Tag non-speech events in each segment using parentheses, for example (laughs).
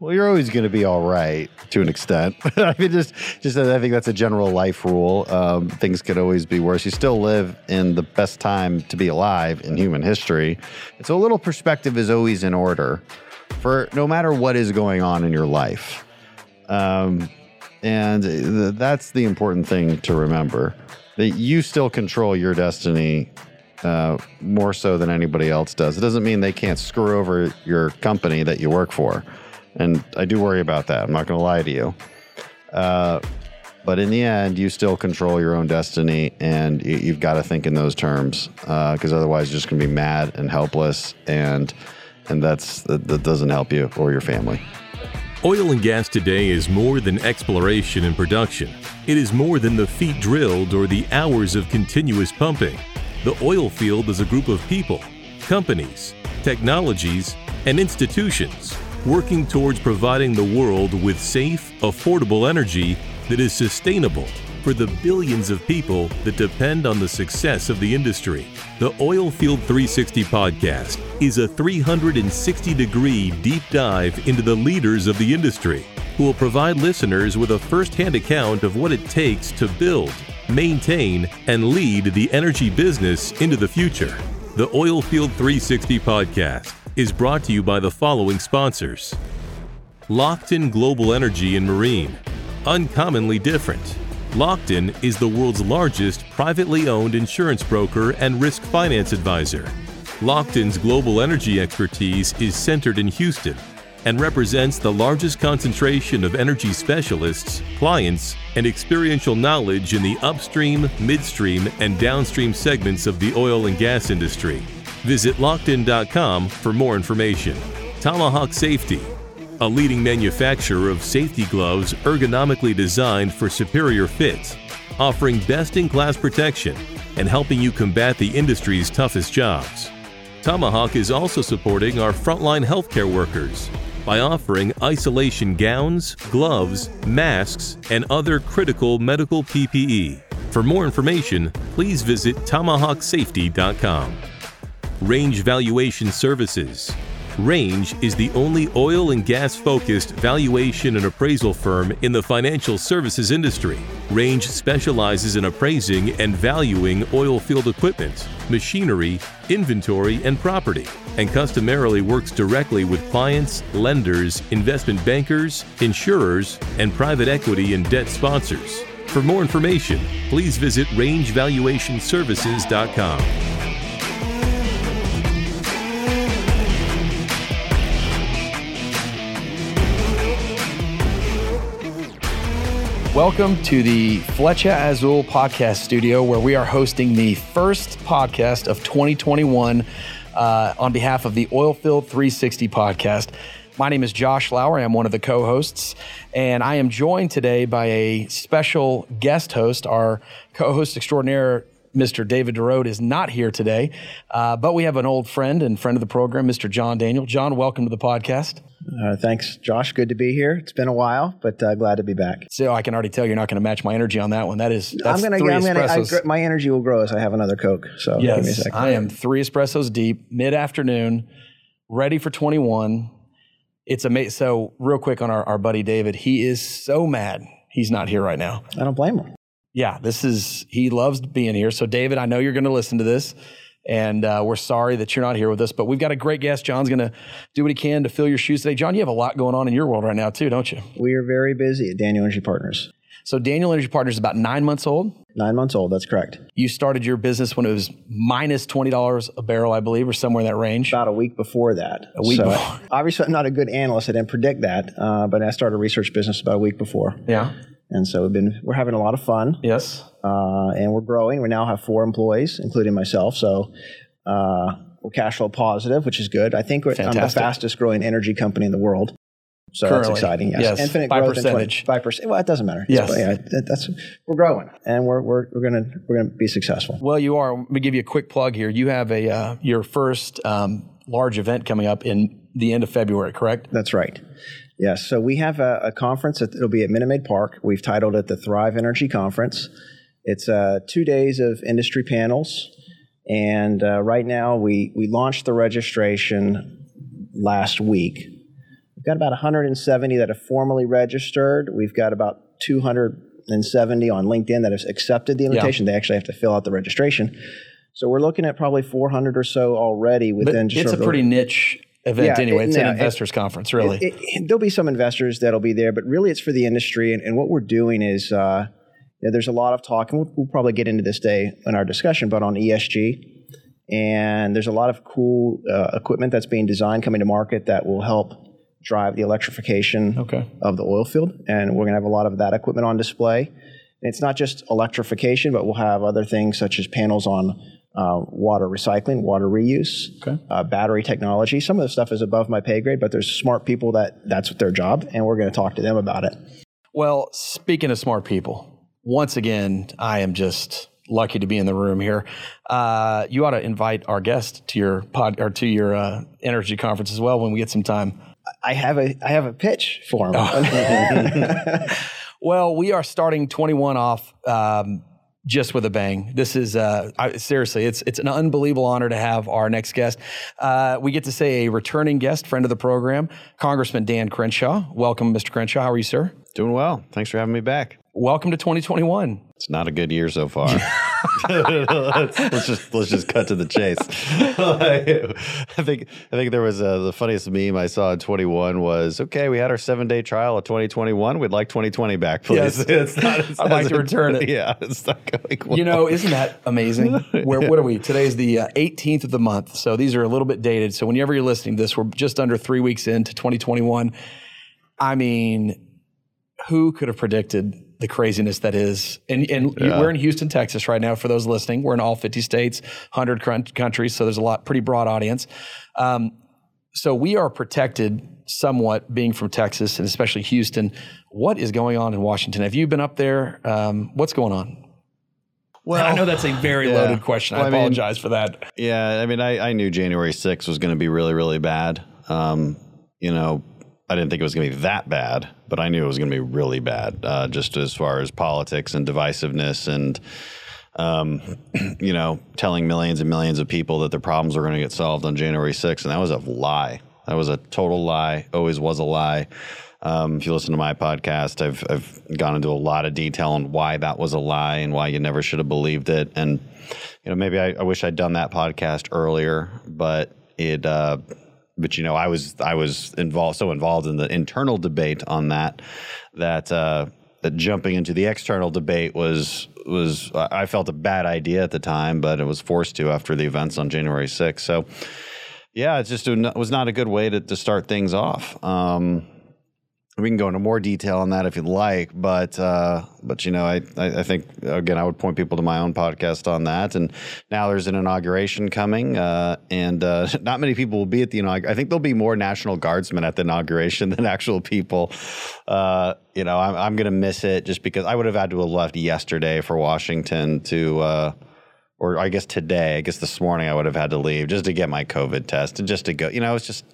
Well, you're always going to be all right to an extent. (laughs) I mean, just, just I think that's a general life rule. Um, things could always be worse. You still live in the best time to be alive in human history. So a little perspective is always in order for no matter what is going on in your life. Um, and th- that's the important thing to remember that you still control your destiny uh, more so than anybody else does. It doesn't mean they can't screw over your company that you work for. And I do worry about that. I'm not going to lie to you. Uh, but in the end, you still control your own destiny, and you, you've got to think in those terms, because otherwise, you're just going to be mad and helpless, and and that's that, that doesn't help you or your family. Oil and gas today is more than exploration and production. It is more than the feet drilled or the hours of continuous pumping. The oil field is a group of people, companies, technologies, and institutions working towards providing the world with safe, affordable energy that is sustainable for the billions of people that depend on the success of the industry. The Oilfield 360 podcast is a 360 degree deep dive into the leaders of the industry who will provide listeners with a first hand account of what it takes to build, maintain, and lead the energy business into the future. The Oilfield 360 podcast is brought to you by the following sponsors Lockton Global Energy and Marine. Uncommonly different. Lockton is the world's largest privately owned insurance broker and risk finance advisor. Lockton's global energy expertise is centered in Houston and represents the largest concentration of energy specialists, clients, and experiential knowledge in the upstream, midstream, and downstream segments of the oil and gas industry. Visit Lockton.com for more information. Tomahawk Safety, a leading manufacturer of safety gloves ergonomically designed for superior fit, offering best in class protection and helping you combat the industry's toughest jobs. Tomahawk is also supporting our frontline healthcare workers by offering isolation gowns, gloves, masks, and other critical medical PPE. For more information, please visit tomahawksafety.com. Range Valuation Services. Range is the only oil and gas focused valuation and appraisal firm in the financial services industry. Range specializes in appraising and valuing oil field equipment, machinery, inventory, and property, and customarily works directly with clients, lenders, investment bankers, insurers, and private equity and debt sponsors. For more information, please visit rangevaluationservices.com. Welcome to the Flecha Azul podcast studio, where we are hosting the first podcast of 2021 uh, on behalf of the Oilfield 360 podcast. My name is Josh Lauer. I am one of the co hosts, and I am joined today by a special guest host. Our co host extraordinaire, Mr. David DeRode, is not here today, uh, but we have an old friend and friend of the program, Mr. John Daniel. John, welcome to the podcast. Uh, thanks, Josh. Good to be here. It's been a while, but uh, glad to be back. So I can already tell you're not going to match my energy on that one. That is, that's I'm gonna, three I'm gonna, I, espressos. my energy will grow as I have another Coke. So give me a Yes, second. I am three espressos deep, mid afternoon, ready for 21. It's amazing. So, real quick on our, our buddy David, he is so mad he's not here right now. I don't blame him. Yeah, this is, he loves being here. So, David, I know you're going to listen to this, and uh, we're sorry that you're not here with us, but we've got a great guest. John's going to do what he can to fill your shoes today. John, you have a lot going on in your world right now, too, don't you? We are very busy at Daniel Energy Partners. So, Daniel Energy Partners is about nine months old. Nine months old. That's correct. You started your business when it was minus $20 a barrel, I believe, or somewhere in that range. About a week before that. A week So, before. Obviously, I'm not a good analyst. I didn't predict that, uh, but I started a research business about a week before, Yeah. And so we've been we're having a lot of fun, Yes. uh, and we're growing. We now have four employees, including myself. So. Uh, we're cash flow positive, which is good. I think we're I'm the fastest growing energy company in the world. So Currently. that's exciting. Yes, Yes, infinite by growth percentage. Five percent. Well, it doesn't matter. Yes. Yeah, that's we're growing, and we're we're, we're gonna we're gonna be successful. Well, you are. Let me give you a quick plug here. You have a uh, your first um, large event coming up in the end of February, correct? That's right. Yes. So we have a, a conference that it'll be at Minute Maid Park. We've titled it the Thrive Energy Conference. It's uh, two days of industry panels, and uh, right now we we launched the registration last week. We've got about 170 that have formally registered. We've got about 270 on LinkedIn that have accepted the invitation. They actually have to fill out the registration. So we're looking at probably 400 or so already But within just it's a pretty niche event Yeah, anyway. It's no, an it- investors conference, really. it- it- there'll be some investors that'll be there, but really it's for the industry. And, and what we're doing is uh, you know, there's a lot of talk, and we'll, we'll probably get into this day in our discussion, but on ESG. And there's a lot of cool uh, equipment that's being designed coming to market that will help drive the electrification Okay. of the oil field. And we're going to have a lot of that equipment on display. And it's not just electrification, but we'll have other things such as panels on uh, water recycling, water reuse, Okay. uh, battery technology. Some of the stuff is above my pay grade, but there's smart people that that's their job, and we're going to talk to them about it. Well, speaking of smart people, once again, I am just lucky to be in the room here. Uh, you ought to invite our guest to your pod or to your uh, energy conference as well when we get some time. I have a I have a pitch for them. (laughs) Well, we are starting 21 off um, just with a bang. This is uh, I, seriously, it's it's an unbelievable honor to have our next guest. Uh, we get to say a returning guest, friend of the program, Congressman Dan Crenshaw. Welcome, Mr. Crenshaw. How are you, sir? Doing well. Thanks for having me back. Welcome to 2021. It's not a good year so far. let's, (laughs) let's just let's just cut to the chase. (laughs) I think I think there was a, the funniest meme I saw in 21 was okay. We had our seven day trial of 2021. We'd like 2020 back, please. Yes. it's not, it's (laughs) I'd like to return it. Yeah, it's not going well. You know, isn't that amazing? Where what are we? Today's the uh, 18th of the month, so these are a little bit dated. So whenever you're listening to this, we're just under three weeks into 2021. I mean, who could have predicted the craziness that is? And, and you- we're in Houston, Texas, right now. For those listening, we're in all 50 states, 100 crun- countries, so there's a lot, pretty broad audience. Um, so we are protected somewhat, being from Texas and especially Houston. What is going on in Washington? Have you been up there? Um, what's going on? well, I know that's a very yeah. loaded question. Well, I I mean- apologize for that. Yeah, I mean, I, I knew January 6th was going to be really, really bad. Um, you know, I didn't think it was going to be that bad, but I knew it was going to be really bad, uh, just as far as politics and divisiveness and, um, (clears throat) you know, telling millions and millions of people that their problems were going to get solved on January 6th. And that was a lie. That was a total lie, always was a lie. Um, if you listen to my podcast, I've, I've gone into a lot of detail on why that was a lie and why you never should have believed it. And, you know, maybe I, I wish I'd done that podcast earlier, but it, uh, but you know, I was I was involved so involved in the internal debate on that that uh, that jumping into the external debate was was I felt a bad idea at the time, but it was forced to after the events on January 6th. So yeah, it's just it was not a good way to, to start things off. Um, we can go into more detail on that if you'd like, but uh, but you know, I, I think again, I would point people to my own podcast on that. And now there's an inauguration coming, uh, and uh, (laughs) not many people will be at the inauguration. I think there'll be more National Guardsmen at the inauguration (laughs) than actual people. Uh, you know, I'm I'm gonna miss it just because I would have had to have left yesterday for Washington to. Uh, or I guess today, I guess this morning I would have had to leave just to get my COVID test and just to go. You know, it's just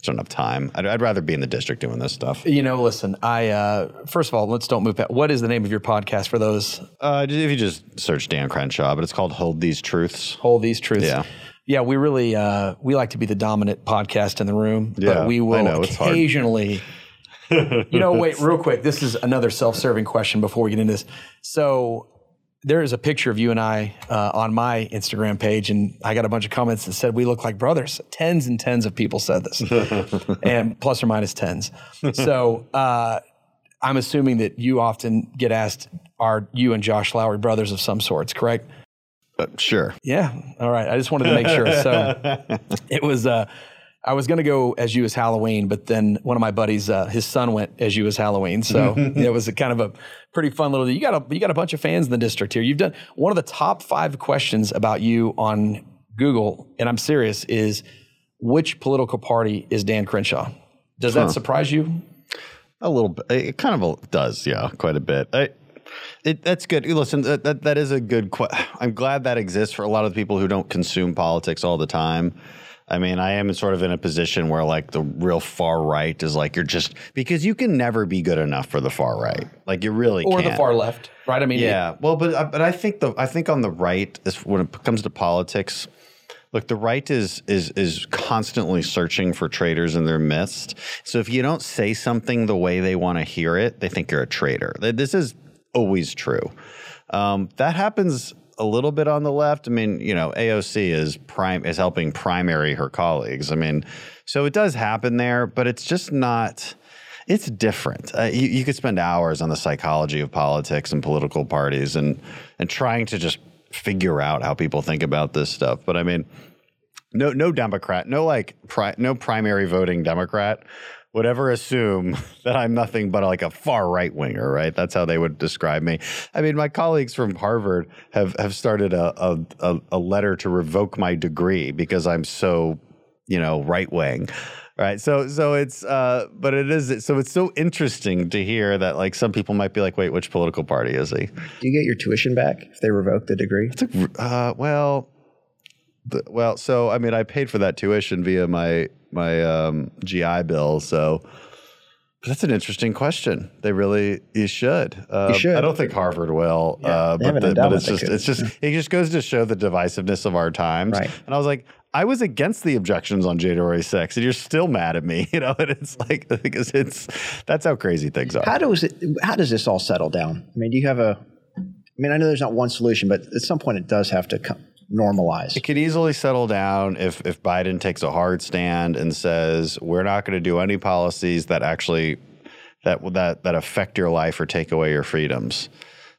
it's not enough time. I'd, I'd rather be in the district doing this stuff. You know, listen, I uh, first of all, let's don't move past. What is the name of your podcast for those Uh, if you just search Dan Crenshaw, but it's called Hold These Truths. hold these truths? Yeah. Yeah, we really uh, we like to be the dominant podcast in the room, Yeah, but we will know, occasionally. (laughs) you know, wait, real quick. This is another self-serving question before we get into this. So there is a picture of you and I uh, on my Instagram page, and I got a bunch of comments that said we look like brothers. Tens and tens of people said this, (laughs) and plus or minus tens. So uh, I'm assuming that you often get asked, "Are you and Josh Lauer brothers of some sorts?" Correct? Uh, sure. Yeah. All right. I just wanted to make sure. So (laughs) it was. Uh, I was going to go as you as Halloween, but then one of my buddies, uh, his son went as you as Halloween. So (laughs) it was a kind of a pretty fun little. You got a you got a bunch of fans in the district here. You've done one of the top five questions about you on Google, and I'm serious. Is which political party is Dan Crenshaw? Does that surprise you? A little bit. It kind of does, yeah, quite a bit. I, it, that's good. Listen, that, that, that is a good question. I'm glad that exists for a lot of the people who don't consume politics all the time. I mean, I am sort of in a position where like the real far right is like you're just because you can never be good enough for the far right. Like you really Or can't. the far left, right? I mean, Yeah, well, but uh, but I think the I think on the right is when it comes to politics, Look, the right is is is constantly searching for traitors in their midst. So if you don't say something the way they want to hear it, they think you're a traitor. This is always true. Um, that happens a little bit on the left. I mean, you know, AOC is prime is helping primary her colleagues. I mean, so it does happen there, but it's just not. It's different. Uh, you, you could spend hours on the psychology of politics and political parties and and trying to just figure out how people think about this stuff. But I mean, no no Democrat, no like pri- no primary voting Democrat would ever assume (laughs) that I'm nothing but like a far right winger, right? That's how they would describe me. I mean, my colleagues from Harvard have have started a a, a letter to revoke my degree because I'm so you know right wing. Right. So so it's uh but it is so it's so interesting to hear that like some people might be like, wait, which political party is he? Do you get your tuition back if they revoke the degree? uh well the, well, so I mean I paid for that tuition via my my um, GI bill, so that's an interesting question. They really you should. Uh, you should. I don't think Harvard will, yeah, uh, but, the, but it's just it's just it just goes to show the divisiveness of our times. Right. And I was like, I was against the objections on January 6th, and you're still mad at me, (laughs) you know. And it's like (laughs) because it's that's how crazy things are. How does it? How does this all settle down? I mean, do you have a? I mean, I know there's not one solution, but at some point it does have to come normalize. It could easily settle down if if Biden takes a hard stand and says we're not going to do any policies that actually that that that affect your life or take away your freedoms.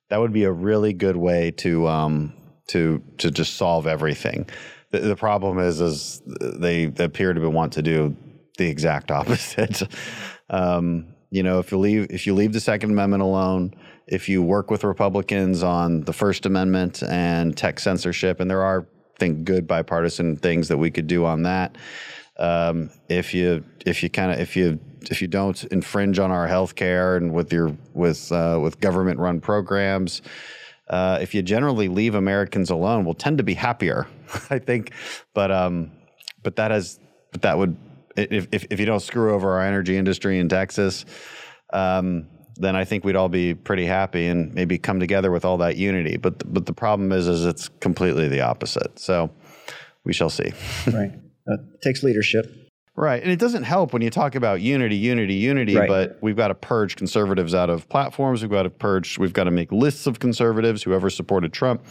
That would be a really good way to um, to to just solve everything. The, the problem is is they, they appear to want to do the exact (laughs) opposite. um, you know, if you leave if you leave the Second Amendment alone, if you work with Republicans on the First Amendment and tech censorship, and there are, think, good bipartisan things that we could do on that. Um, if you if you kind of if you if you don't infringe on our health care and with your with uh, with government run programs, uh, if you generally leave Americans alone, we'll tend to be happier, (laughs) I think. But um, but that has but that would if, if if you don't screw over our energy industry in Texas. Um, then I think we'd all be pretty happy and maybe come together with all that unity. But the, but the problem is, is it's completely the opposite. So we shall see. (laughs) right. Uh, takes leadership. Right. And it doesn't help when you talk about unity, unity, unity, right. but we've got to purge conservatives out of platforms. We've got to purge, we've got to make lists of conservatives, whoever supported Trump.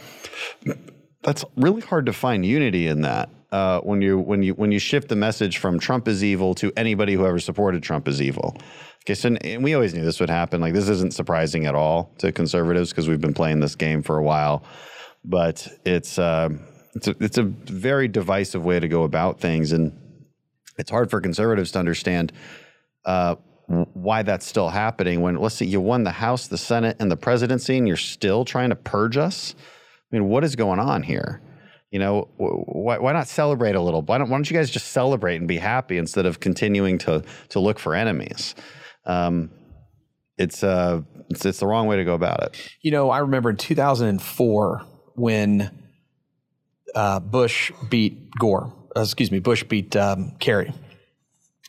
That's really hard to find unity in that. Uh, when you when you when you shift the message from Trump is evil to anybody who ever supported Trump is evil. Okay, so and we always knew this would happen. Like this isn't surprising at all to conservatives because we've been playing this game for a while. But it's uh, it's a, it's a very divisive way to go about things, and it's hard for conservatives to understand uh, why that's still happening. When let's see, you won the House, the Senate, and the presidency, and you're still trying to purge us. I mean, what is going on here? You know, why, why not celebrate a little? Why don't, why don't you guys just celebrate and be happy instead of continuing to to look for enemies? Um, it's uh, it's it's the wrong way to go about it. You know, I remember in 2004 when uh, Bush beat Gore. Uh, excuse me, Bush beat um, Kerry,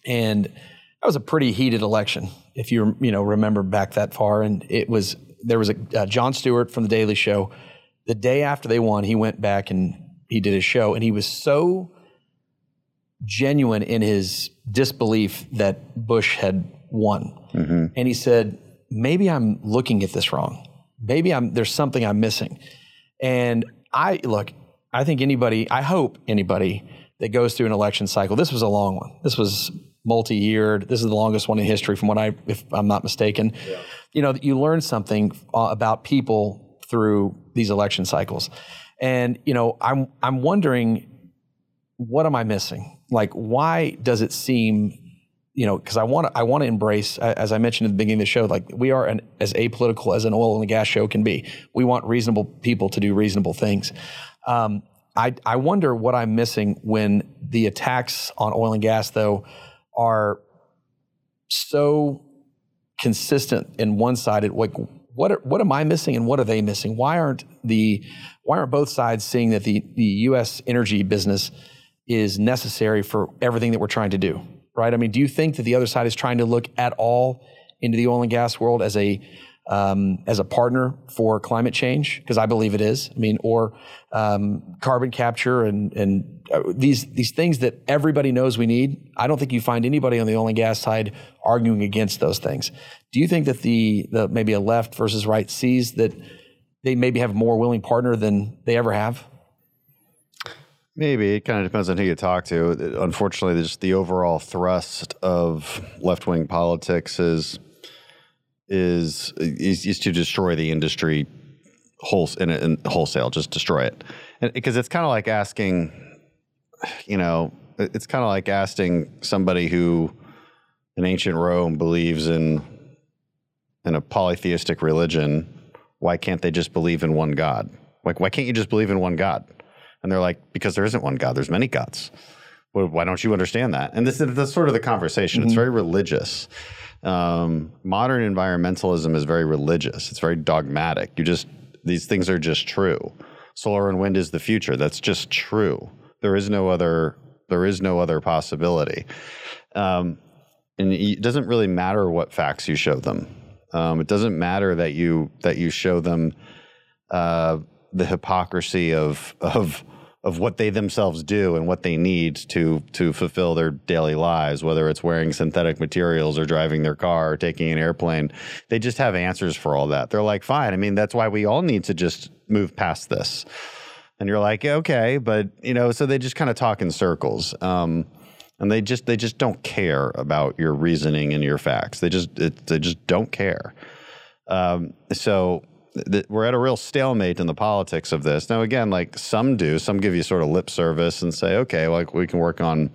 and that was a pretty heated election. If you you know remember back that far, and it was there was a uh, Jon Stewart from the Daily Show. The day after they won, he went back and he did his show, and he was so genuine in his disbelief that Bush had one. Mm-hmm. And he said, maybe I'm looking at this wrong. Maybe I'm there's something I'm missing. And I look, I think anybody, I hope anybody that goes through an election cycle, this was a long one. This was multi-year. This is the longest one in history from what I if I'm not mistaken. Yeah. You know, you learn something uh, about people through these election cycles. And you know, I'm I'm wondering what am I missing? Like why does it seem you know, because I want to I want to embrace, as I mentioned at the beginning of the show, like we are an, as apolitical as an oil and gas show can be. We want reasonable people to do reasonable things. Um, I I wonder what I'm missing when the attacks on oil and gas though are so consistent and one sided. Like what what am I missing and what are they missing? Why aren't the why aren't both sides seeing that the the U.S. energy business is necessary for everything that we're trying to do? Right? I mean, do you think that the other side is trying to look at all into the oil and gas world as a um, as a partner for climate change? Because I believe it is. I mean, or um, carbon capture and and uh, these these things that everybody knows we need. I don't think you find anybody on the oil and gas side arguing against those things. Do you think that the the maybe a left versus right sees that they maybe have a more willing partner than they ever have? Maybe it kind of depends on who you talk to. Unfortunately, just the overall thrust of left wing politics is is, is is to destroy the industry whole in, in wholesale, just destroy it, because it's kind of like asking, you know, it's kind of like asking somebody who in ancient Rome believes in in a polytheistic religion, why can't they just believe in one God? Like, why can't you just believe in one God? And they're like, because there isn't one God. There's many gods. Well, why don't you understand that? And this is sort of the conversation. Mm-hmm. It's very religious. Um, modern environmentalism is very religious. It's very dogmatic. You just these things are just true. Solar and wind is the future. That's just true. There is no other. There is no other possibility. Um, and it doesn't really matter what facts you show them. Um, it doesn't matter that you that you show them uh, the hypocrisy of of of what they themselves do and what they need to to fulfill their daily lives, whether it's wearing synthetic materials or driving their car or taking an airplane. They just have answers for all that. They're like, fine. I mean, that's why we all need to just move past this. And you're like, okay, but you know, so they just kind of talk in circles. Um, and they just they just don't care about your reasoning and your facts. They just it, they just don't care. Um, so we're at a real stalemate in the politics of this. Now, again, like some do, some give you sort of lip service and say, okay, like we can work on,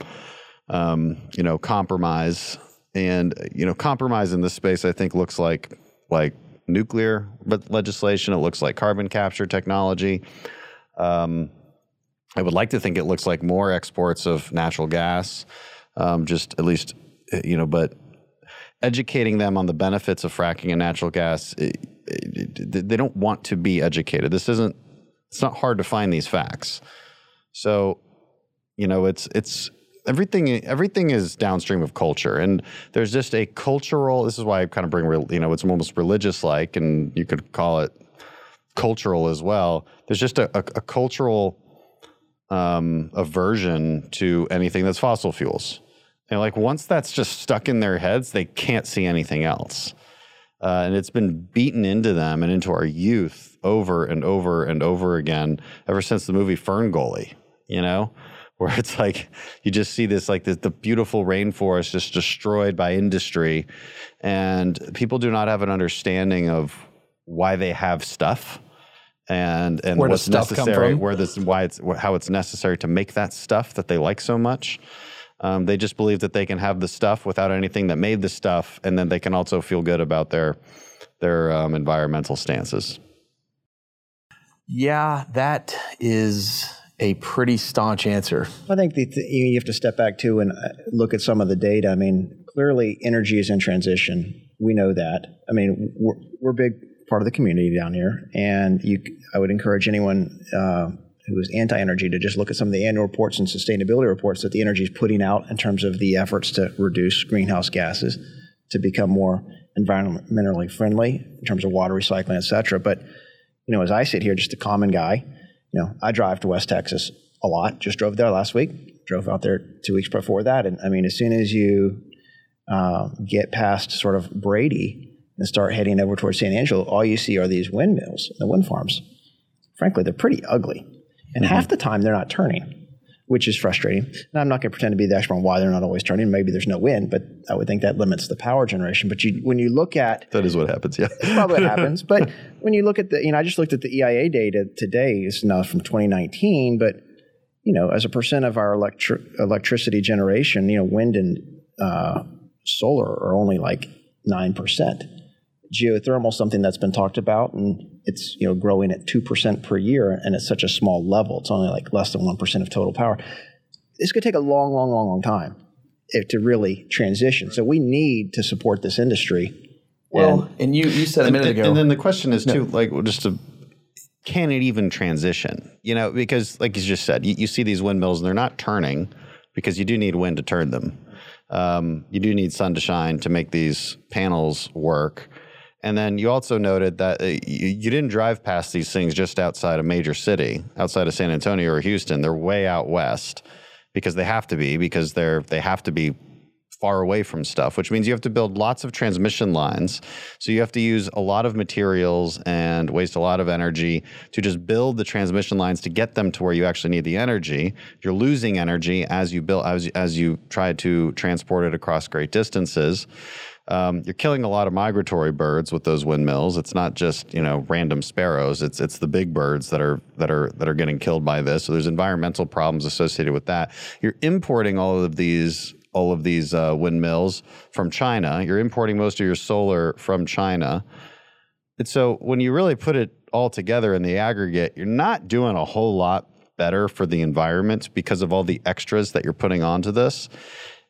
um, you know, compromise. And you know, compromise in this space, I think, looks like like nuclear legislation. It looks like carbon capture technology. Um, I would like to think it looks like more exports of natural gas, um, just at least, you know, but educating them on the benefits of fracking and natural gas. It, they don't want to be educated. This isn't. It's not hard to find these facts. So, you know, it's it's everything. Everything is downstream of culture, and there's just a cultural. This is why I kind of bring, you know, it's almost religious like, and you could call it cultural as well. There's just a, a, a cultural um, aversion to anything that's fossil fuels. And like once that's just stuck in their heads, they can't see anything else. Uh, and it's been beaten into them and into our youth over and over and over again ever since the movie Ferngully, you know, (laughs) where it's like you just see this like the, the beautiful rainforest just destroyed by industry, and people do not have an understanding of why they have stuff and and where what's necessary, where this why it's how it's necessary to make that stuff that they like so much. Um, they just believe that they can have the stuff without anything that made the stuff, and then they can also feel good about their their um, environmental stances. Yeah, that is a pretty staunch answer. I think the, the, you have to step back too and uh, look at some of the data. I mean, clearly energy is in transition. We know that. I mean, we're, we're a big part of the community down here, and you, I would encourage anyone. Uh, who is anti-energy to just look at some of the annual reports and sustainability reports that the energy is putting out in terms of the efforts to reduce greenhouse gases, to become more environmentally friendly in terms of water recycling, et cetera. But you know, as I sit here, just a common guy, you know, I drive to West Texas a lot. Just drove there last week. Drove out there two weeks before that, and I mean, as soon as you uh, get past sort of Brady and start heading over towards San Angelo, all you see are these windmills, the wind farms. Frankly, they're pretty ugly. And mm-hmm. half the time they're not turning, which is frustrating. And I'm not going to pretend to be the expert on why they're not always turning. Maybe there's no wind, but I would think that limits the power generation. But you, when you look at that is what happens, yeah, probably what (laughs) happens. But when you look at the, you know, I just looked at the EIA data today. It's now from 2019, but you know, as a percent of our electri- electricity generation, you know, wind and uh, solar are only like nine percent geothermal something that's been talked about and it's you know growing at 2% per year and it's such a small level it's only like less than 1% of total power this could take a long long long long time if, to really transition. So we need to support this industry. Well and, and you, you said a minute and, ago and then the question is too like just to can it even transition? You know because like you just said you, you see these windmills and they're not turning because you do need wind to turn them. Um, you do need sun to shine to make these panels work And then you also noted that uh, you, you didn't drive past these things just outside a major city, outside of San Antonio or Houston. They're way out west because they have to be because they're they have to be far away from stuff, which means you have to build lots of transmission lines. So you have to use a lot of materials and waste a lot of energy to just build the transmission lines to get them to where you actually need the energy. You're losing energy as you build as, as you try to transport it across great distances. Um, you're killing a lot of migratory birds with those windmills. It's not just you know random sparrows. It's it's the big birds that are that are that are getting killed by this. So there's environmental problems associated with that. You're importing all of these all of these uh, windmills from China. You're importing most of your solar from China. And so when you really put it all together in the aggregate, you're not doing a whole lot better for the environment because of all the extras that you're putting onto this.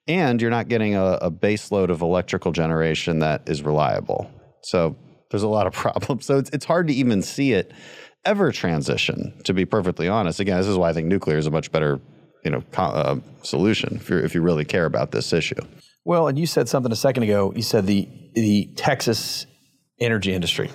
And you're not getting a, a base load of electrical generation that is reliable. So there's a lot of (laughs) problems. So it's, it's hard to even see it ever transition, to be perfectly honest. Again, this is why I think nuclear is a much better you know uh, solution if you if you really care about this issue. Well, and you said something a second ago. You said the the Texas energy industry,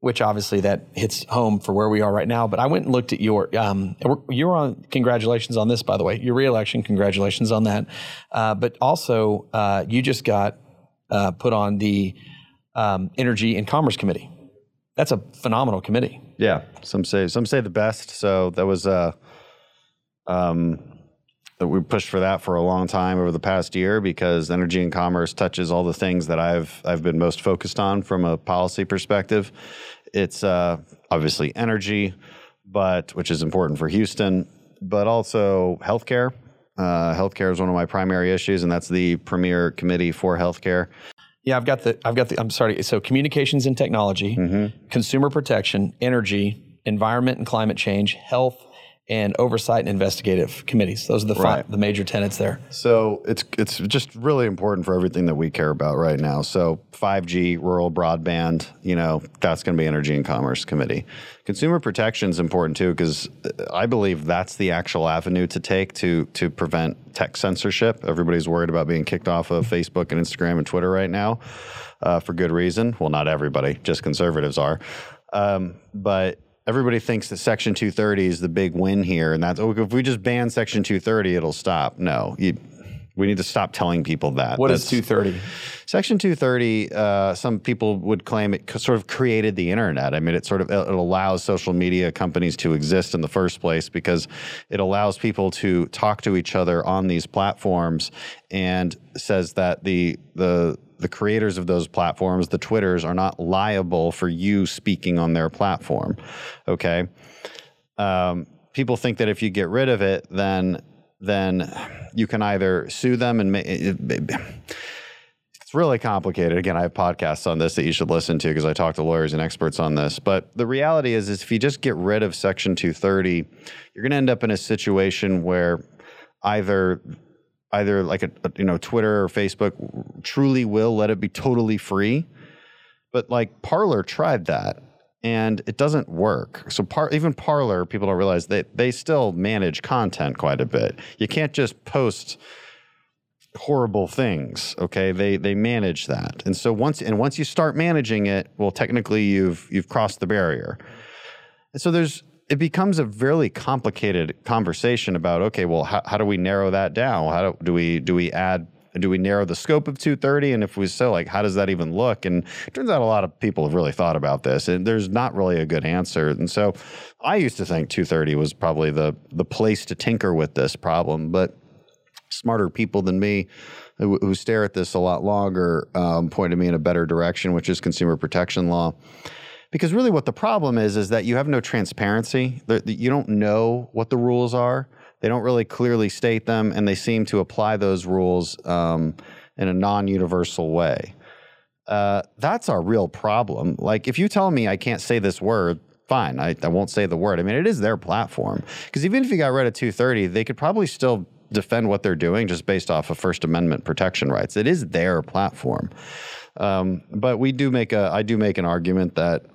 which obviously that hits home for where we are right now. But I went and looked at your um, you're on. Congratulations on this, by the way. Your reelection. Congratulations on that. Uh, but also, uh, you just got uh, put on the um, Energy and Commerce Committee. That's a phenomenal committee. Yeah, some say some say the best. So that was. Uh, um, we pushed for that for a long time over the past year because energy and commerce touches all the things that I've I've been most focused on from a policy perspective. It's uh, obviously energy, but which is important for Houston, but also healthcare. Uh, healthcare is one of my primary issues, and that's the premier committee for healthcare. Yeah, I've got the I've got the I'm sorry. So communications and technology, mm-hmm. consumer protection, energy, environment and climate change, health, and oversight and investigative committees. Those are the right. five, the major tenets there. So it's it's just really important for everything that we care about right now. So 5G, rural broadband, you know, that's going to be Energy and Commerce Committee. Consumer protection is important too because I believe that's the actual avenue to take to to prevent tech censorship. Everybody's worried about being kicked off of Facebook and Instagram and Twitter right now uh, for good reason. Well, not everybody, just conservatives are. Um, but everybody thinks that Section 230 is the big win here, and that's oh, if we just ban Section 230, it'll stop. No, you, we need to stop telling people that. What that's, is 230? Section 230, uh, some people would claim it sort of created the internet. I mean, it sort of it allows social media companies to exist in the first place because it allows people to talk to each other on these platforms and says that the the the creators of those platforms, the Twitters, are not liable for you speaking on their platform. Okay. Um, people think that if you get rid of it, then then you can either sue them and make it's really complicated. Again, I have podcasts on this that you should listen to because I talk to lawyers and experts on this. But the reality is, is if you just get rid of Section 230, you're going to end up in a situation where either either like a, a, you know Twitter or Facebook truly will let it be totally free, but like Parler tried that and it doesn't work. So par- even Parler, people don't realize that they still manage content quite a bit. You can't just post horrible things okay they they manage that and so once and once you start managing it well technically you've you've crossed the barrier and so there's it becomes a really complicated conversation about okay, well, how, how do we narrow that down? How do, do we do we add do we narrow the scope of 230 and if we so like how does that even look? And it turns out a lot of people have really thought about this and there's not really a good answer. And so i used to think 230 was probably the the place to tinker with this problem but smarter people than me who, who stare at this a lot longer um, pointed me in a better direction which is consumer protection law because really, what the problem is is that you have no transparency. You don't know what the rules are. They don't really clearly state them, and they seem to apply those rules um, in a non-universal way. Uh, that's our real problem. Like, if you tell me I can't say this word, fine, I, I won't say the word. I mean, it is their platform. Because even if you got rid of 230, they could probably still defend what they're doing just based off of First Amendment protection rights. It is their platform. Um, but we do make a, I do make an argument that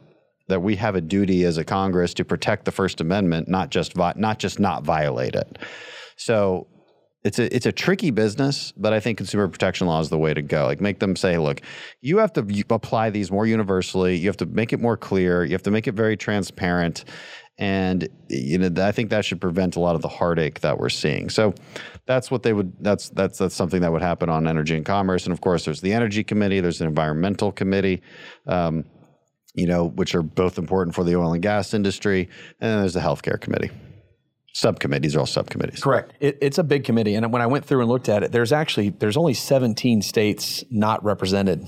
that we have a duty as a Congress to protect the First Amendment, not just vi- not just not violate it. So it's a it's a tricky business, but I think consumer protection law is the way to go. Like make them say, look, you have to apply these more universally. You have to make it more clear. You have to make it very transparent, and you know I think that should prevent a lot of the heartache that we're seeing. So that's what they would. That's that's that's something that would happen on energy and commerce. And of course, there's the energy committee. There's an environmental committee. Um, you know, which are both important for the oil and gas industry, and then there's the healthcare committee subcommittees are all subcommittees. Correct. It, it's a big committee, and when I went through and looked at it, there's actually there's only 17 states not represented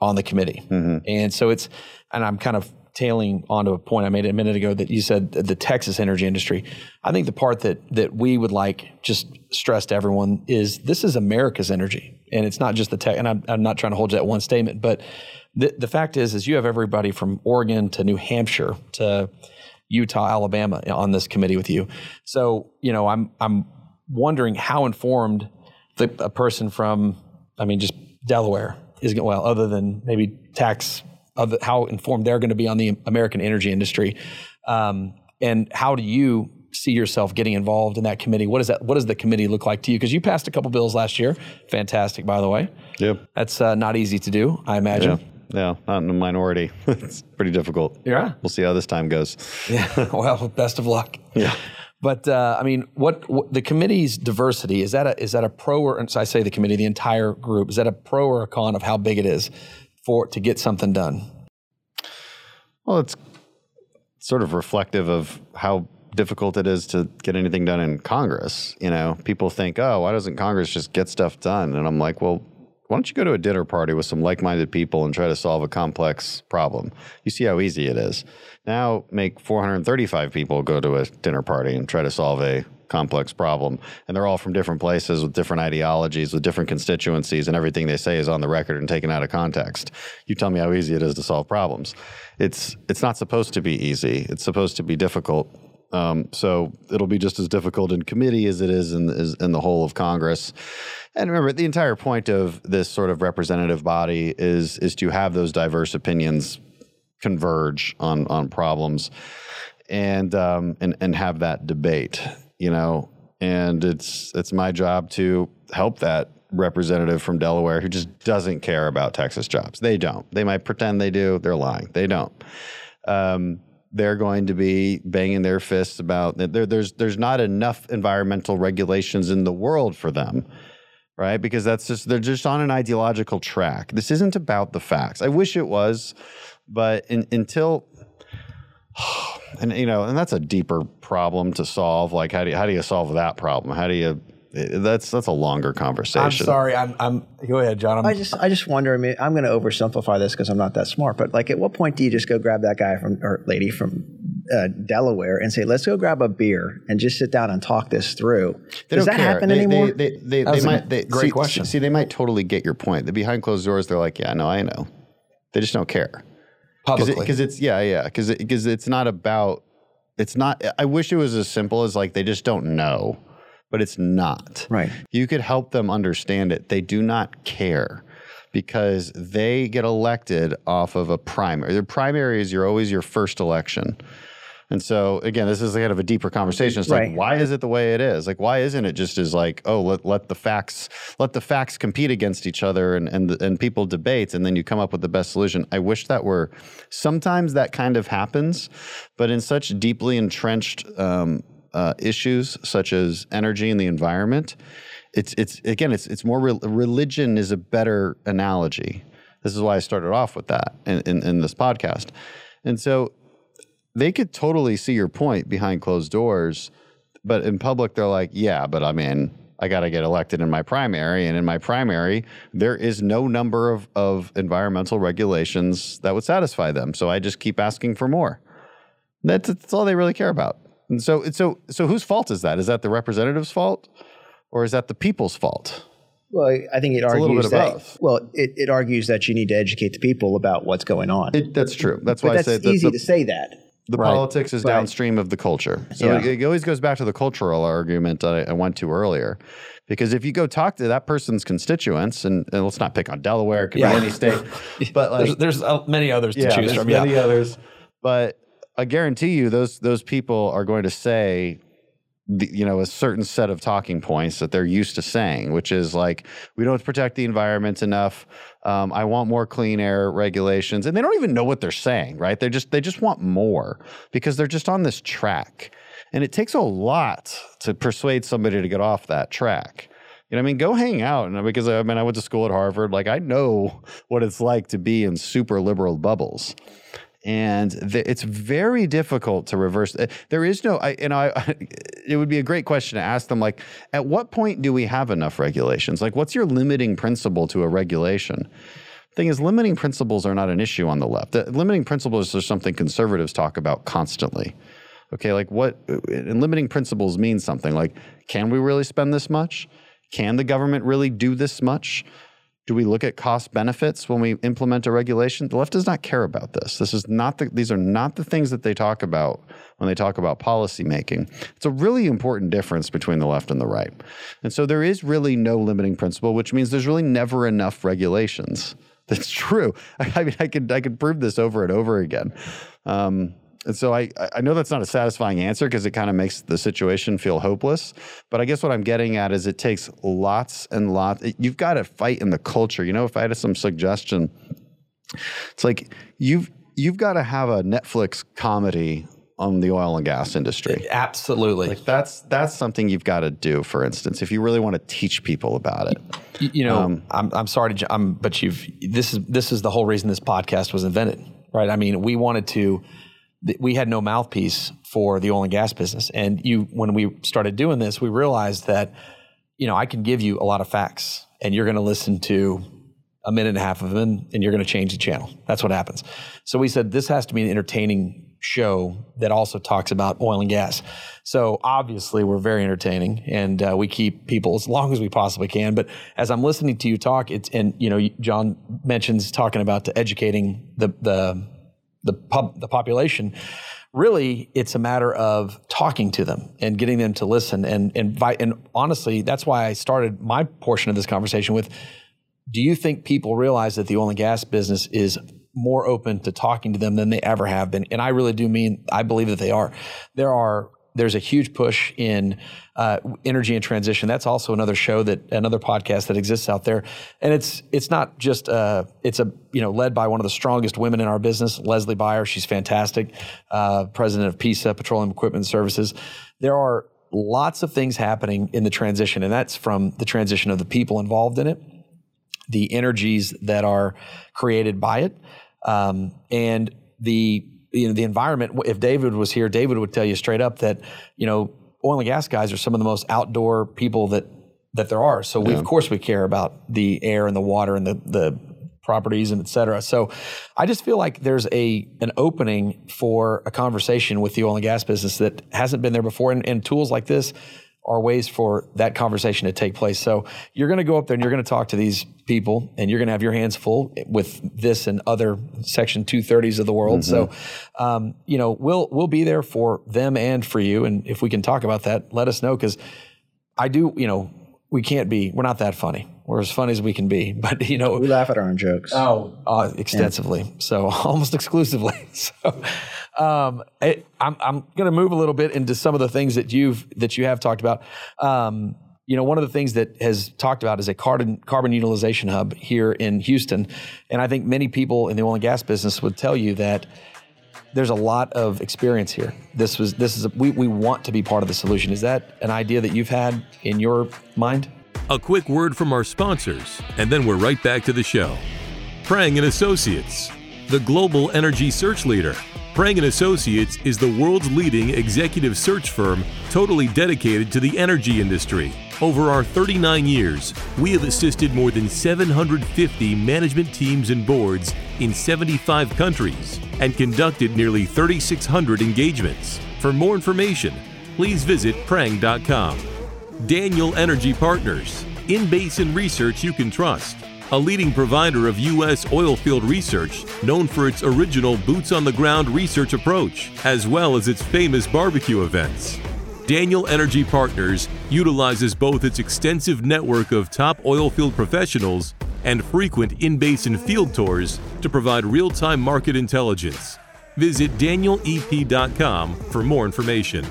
on the committee, mm-hmm. and so it's and I'm kind of tailing onto a point I made a minute ago that you said the Texas energy industry. I think the part that that we would like just stress to everyone is this is America's energy, and it's not just the tech. And I'm, I'm not trying to hold you that one statement, but the the fact is is you have everybody from Oregon to New Hampshire to Utah, Alabama on this committee with you. So, you know, I'm I'm wondering how informed the, a person from, I mean, just Delaware is going. Well, other than maybe tax, of how informed they're going to be on the American energy industry, um, and how do you see yourself getting involved in that committee? What does that? What does the committee look like to you? Because you passed a couple bills last year. Fantastic, by the way. Yep. That's uh, not easy to do, I imagine. Yeah. Yeah, not in a minority. (laughs) it's pretty difficult. Yeah. We'll see how this time goes. yeah. (laughs) Well, best of luck. Yeah. But uh, I mean, what, what, the committee's diversity is that a is that a pro or so I say the committee, the entire group is that a pro or a con of how big it is for to get something done? Well, it's sort of reflective of how difficult it is to get anything done in Congress. You know, people think, oh, why doesn't Congress just get stuff done? And I'm like, well, why don't you go to a dinner party with some like minded people and try to solve a complex problem? You see how easy it is. Now make 435 people go to a dinner party and try to solve a complex problem. And they're all from different places with different ideologies, with different constituencies, and everything they say is on the record and taken out of context. You tell me how easy it is to solve problems. It's, it's not supposed to be easy, it's supposed to be difficult. Um, so it'll be just as difficult in committee as it is in, is in the whole of Congress. And remember, the entire point of this sort of representative body is is to have those diverse opinions converge on on problems, and um, and and have that debate. You know, and it's it's my job to help that representative from Delaware who just doesn't care about Texas jobs. They don't. They might pretend they do. They're lying. They don't. Um, they're going to be banging their fists about that. There, there's there's not enough environmental regulations in the world for them right? Because that's just they're just on an ideological track. This isn't about the facts. I wish it was, but in, until (sighs) and you know, and that's a deeper problem to solve. Like how do you, how do you solve that problem? How do you that's that's a longer conversation. I'm sorry. I'm. I'm. Go ahead, John. I'm, i just I just wonder. I mean, I'm going to oversimplify this because I'm not that smart. But like, at what point do you just go grab that guy from or lady from uh, Delaware and say, let's go grab a beer and just sit down and talk this through. They Does that care. happen they, anymore? They, they, they, they might. They, great see, question. See, they might totally get your point. The behind closed doors, they're like, yeah, no, I know. They just don't care. Publicly, because it, it's yeah, yeah, because because it, it's not about. It's not. I wish it was as simple as like they just don't know, but it's not. Right. You could help them understand it. They do not care because they get elected off of a primary. Their primary is you're always your first election. And so again, this is kind of a deeper conversation. It's right. like, why is it the way it is? Like, why isn't it just as like, oh, let, let the facts let the facts compete against each other and and and people debate, and then you come up with the best solution. I wish that were sometimes that kind of happens, but in such deeply entrenched um, uh, issues such as energy and the environment, it's it's again, it's it's more re- religion is a better analogy. This is why I started off with that in, in, in this podcast. And so they could totally see your point behind closed doors, but in public, they're like, yeah, but I mean, I got to get elected in my primary. And in my primary, there is no number of, of environmental regulations that would satisfy them. So I just keep asking for more. That's, that's all they really care about. And so, so, so whose fault is that? Is that the representative's fault or is that the people's fault? Well, I think it it's argues that. Both. Well, it, it, argues that you need to educate the people about what's going on. It, that's true. That's but why that's I say easy the, to say that. The Right. politics is Right. downstream of the culture. So Yeah. it, it always goes back to the cultural argument that I, I went to earlier. Because if you go talk to that person's constituents, and, and let's not pick on Delaware, it could Yeah. be any state, but (laughs) like there's, there's uh, many others to yeah, choose there's from. many Yeah. others. But I guarantee you, those those people are going to say, the, you know a certain set of talking points that they're used to saying, which is like we don't protect the environment enough. Um, I want more clean air regulations, and they don't even know what they're saying, right? They just they just want more because they're just on this track, and it takes a lot to persuade somebody to get off that track. You know, I mean, go hang out, and because I mean, I went to school at Harvard, like I know what it's like to be in super liberal bubbles and th- it's very difficult to reverse. Uh, there is no, I, know, I, (laughs) it would be a great question to ask them. Like, at what point do we have enough regulations? Like, what's your limiting principle to a regulation? Thing is, limiting principles are not an issue on the left. The limiting principles are something conservatives talk about constantly. Okay, like what? Uh, and limiting principles mean something. Like, can we really spend this much? Can the government really do this much? Do we look at cost benefits when we implement a regulation? The left does not care about this. This is not the, these are not the things that they talk about when they talk about policy making. It's a really important difference between the left and the right. And so there is really no limiting principle, which means there's really never enough regulations. That's true. (laughs) I mean, I could I could prove this over and over again. Um, and so I, I know that's not a satisfying answer because it kind of makes the situation feel hopeless. But I guess what I'm getting at is it takes lots and lots. You've got to fight in the culture. You know, if I had some suggestion, it's like you've you've got to have a Netflix comedy on the oil and gas industry. Absolutely. Like that's that's something you've got to do. For instance, if you really want to teach people about it. You, you know, um, I'm I'm sorry to, I'm, but you've this is this is the whole reason this podcast was invented, right? I mean, we wanted to we had no mouthpiece for the oil and gas business. And you, when we started doing this, we realized that, you know, I can give you a lot of facts and you're going to listen to a minute and a half of them and you're going to change the channel. That's what happens. So we said this has to be an entertaining show that also talks about oil and gas. So obviously we're very entertaining and uh, we keep people as long as we possibly can. But as I'm listening to you talk, it's and you know John mentions talking about educating the the the pub, the population, really it's a matter of talking to them and getting them to listen and invite. And honestly, that's why I started my portion of this conversation with: Do you think people realize that the oil and gas business is more open to talking to them than they ever have been? And I really do mean I believe that they are. There are there's a huge push in uh, energy and transition. That's also another show that another podcast that exists out there, and it's it's not just uh, it's a you know led by one of the strongest women in our business, Leslie Beyer. She's fantastic, uh, president of PESA Petroleum Equipment Services. There are lots of things happening in the transition, and that's from the transition of the people involved in it, the energies that are created by it, um, and the you know the environment. If David was here, David would tell you straight up that you know oil and gas guys are some of the most outdoor people that that there are. So we yeah. of course we care about the air and the water and the the properties and et cetera. So I just feel like there's a an opening for a conversation with the oil and gas business that hasn't been there before. And, and tools like this are ways for that conversation to take place. So you're going to go up there and you're going to talk to these people and you're going to have your hands full with this and other section 230s of the world. Mm-hmm. So, um, you know, we'll, we'll be there for them and for you. And if we can talk about that, let us know. Cause I do, you know, we can't be, we're not that funny. We're as funny as we can be, (laughs) but you know, we laugh at our own jokes. Oh, uh, extensively. Yeah. So (laughs) almost exclusively. (laughs) So, um, I, I'm, I'm going to move a little bit into some of the things that you've that you have talked about. Um, you know, one of the things that has talked about is a carbon carbon utilization hub here in Houston, and I think many people in the oil and gas business would tell you that there's a lot of experience here. This was this is a, we we want to be part of the solution. Is that an idea that you've had in your mind? A quick word from our sponsors, and then we're right back to the show. Prang and Associates, the global energy search leader Prang & Associates is the world's leading executive search firm totally dedicated to the energy industry. Over our 39 years, we have assisted more than 750 management teams and boards in 75 countries and conducted nearly 3,600 engagements. For more information, please visit prang.com. Daniel Energy Partners, in basin research you can trust a leading provider of U.S. oilfield research known for its original boots on the ground research approach, as well as its famous barbecue events. Daniel Energy Partners utilizes both its extensive network of top oilfield professionals and frequent in basin field tours to provide real time market intelligence. Visit danielep.com for more information.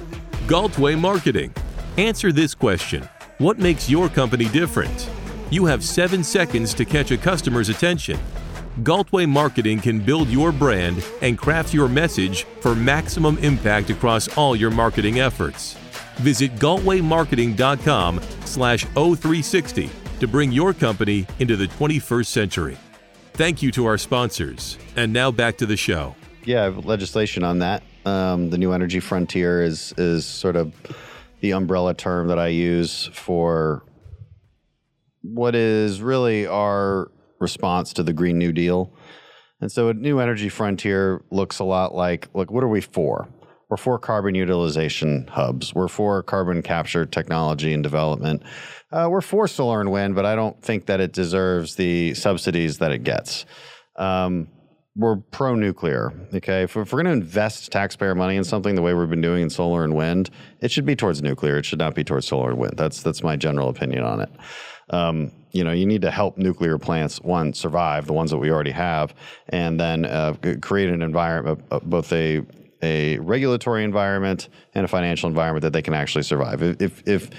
Galtway Marketing Answer this question What makes your company different? You have seven seconds to catch a customer's attention. Galtway Marketing can build your brand and craft your message for maximum impact across all your marketing efforts. Visit galtwaymarketing.com slash O360 to bring your company into the 21st century. Thank you to our sponsors. And now back to the show. Yeah, legislation on that. Um, the new energy frontier is is sort of the umbrella term that I use for what is really our response to the Green New Deal. And so a new energy frontier looks a lot like look, what are we for? We're for carbon utilization hubs. We're for carbon capture technology and development. Uh, we're for solar and wind, but I don't think that it deserves the subsidies that it gets. Um, we're pro nuclear. Okay, if, if we're going to invest taxpayer money in something the way we've been doing in solar and wind, it should be towards nuclear. It should not be towards solar and wind. That's that's my general opinion on it. Um, you know, you need to help nuclear plants one survive, the ones that we already have, and then uh, create an environment, uh, both a a regulatory environment and a financial environment that they can actually survive. If, if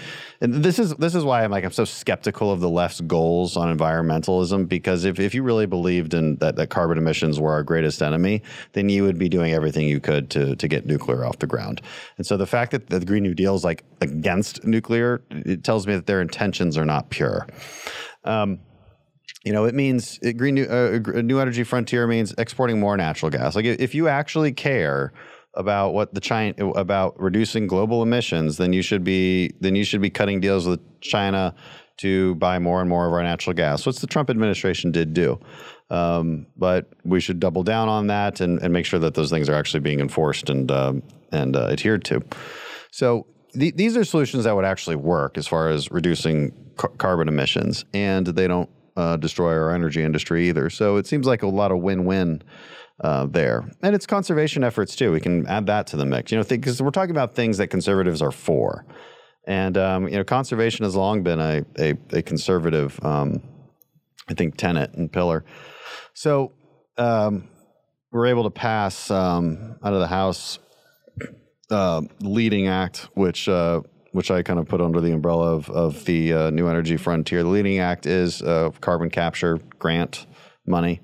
and this is this is why I'm like I'm so skeptical of the left's goals on environmentalism because if, if you really believed in that, that carbon emissions were our greatest enemy, then you would be doing everything you could to to get nuclear off the ground. And so the fact that the Green New Deal is like against nuclear, it tells me that their intentions are not pure. Um, you know, it means it, green new, uh, new energy frontier means exporting more natural gas. Like if you actually care about what the China about reducing global emissions, then you should be then you should be cutting deals with China to buy more and more of our natural gas. What's the Trump administration did do. Um, but we should double down on that and, and, make sure that those things are actually being enforced and um, and uh, adhered to. So th- these are solutions that would actually work as far as reducing ca- carbon emissions, and they don't uh, destroy our energy industry either. So it seems like a lot of win-win uh, there. And it's conservation efforts too. We can add that to the mix, you know, because we're talking about things that conservatives are for. And, um, you know, conservation has long been a, a, a conservative, um, I think, tenet and pillar. So um, we're able to pass um, out of the House uh, leading act, which uh, which I kind of put under the umbrella of, of the uh, New Energy Frontier. The leading act is uh, carbon capture grant money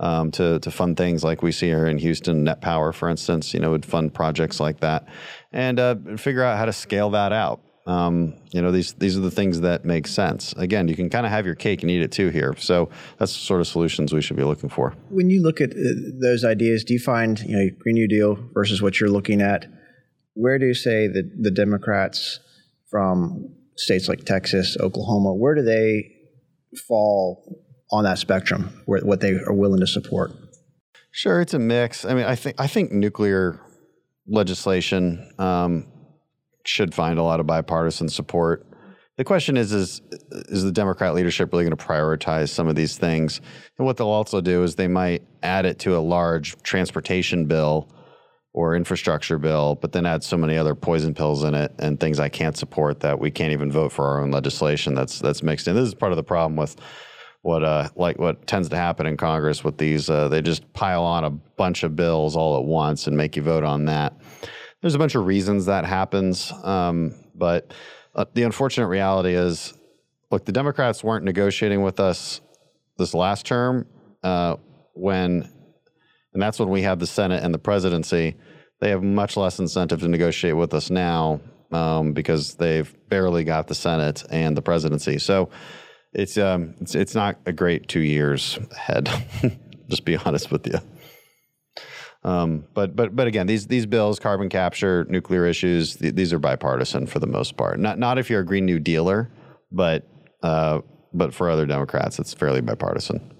um, to to fund things like we see here in Houston. Net Power, for instance, you know, would fund projects like that, and uh, figure out how to scale that out. Um, you know, these these are the things that make sense. Again, you can kind of have your cake and eat it too here. So that's the sort of solutions we should be looking for. When you look at uh, those ideas, do you find you know Green New Deal versus what you're looking at? Where do you say that the Democrats from states like Texas, Oklahoma, where do they fall on that spectrum, where, what they are willing to support? Sure, it's a mix. I mean, I think I think nuclear legislation um, should find a lot of bipartisan support. The question is, is is the Democrat leadership really going to prioritize some of these things? And what they'll also do is they might add it to a large transportation bill or infrastructure bill, but then add so many other poison pills in it and things I can't support that we can't even vote for our own legislation that's that's mixed in. This is part of the problem with what uh like what tends to happen in Congress with these uh, they just pile on a bunch of bills all at once and make you vote on that. There's a bunch of reasons that happens, um, but uh, the unfortunate reality is, look, the Democrats weren't negotiating with us this last term uh, when, and that's when we had the Senate and the presidency. They have much less incentive to negotiate with us now um, because they've barely got the Senate and the presidency. So it's um it's it's not a great two years ahead. (laughs) Just be honest with you. Um, but but but again, these these bills, carbon capture, nuclear issues, th- these are bipartisan for the most part. Not not if you're a Green New Dealer, but uh, but for other Democrats, it's fairly bipartisan.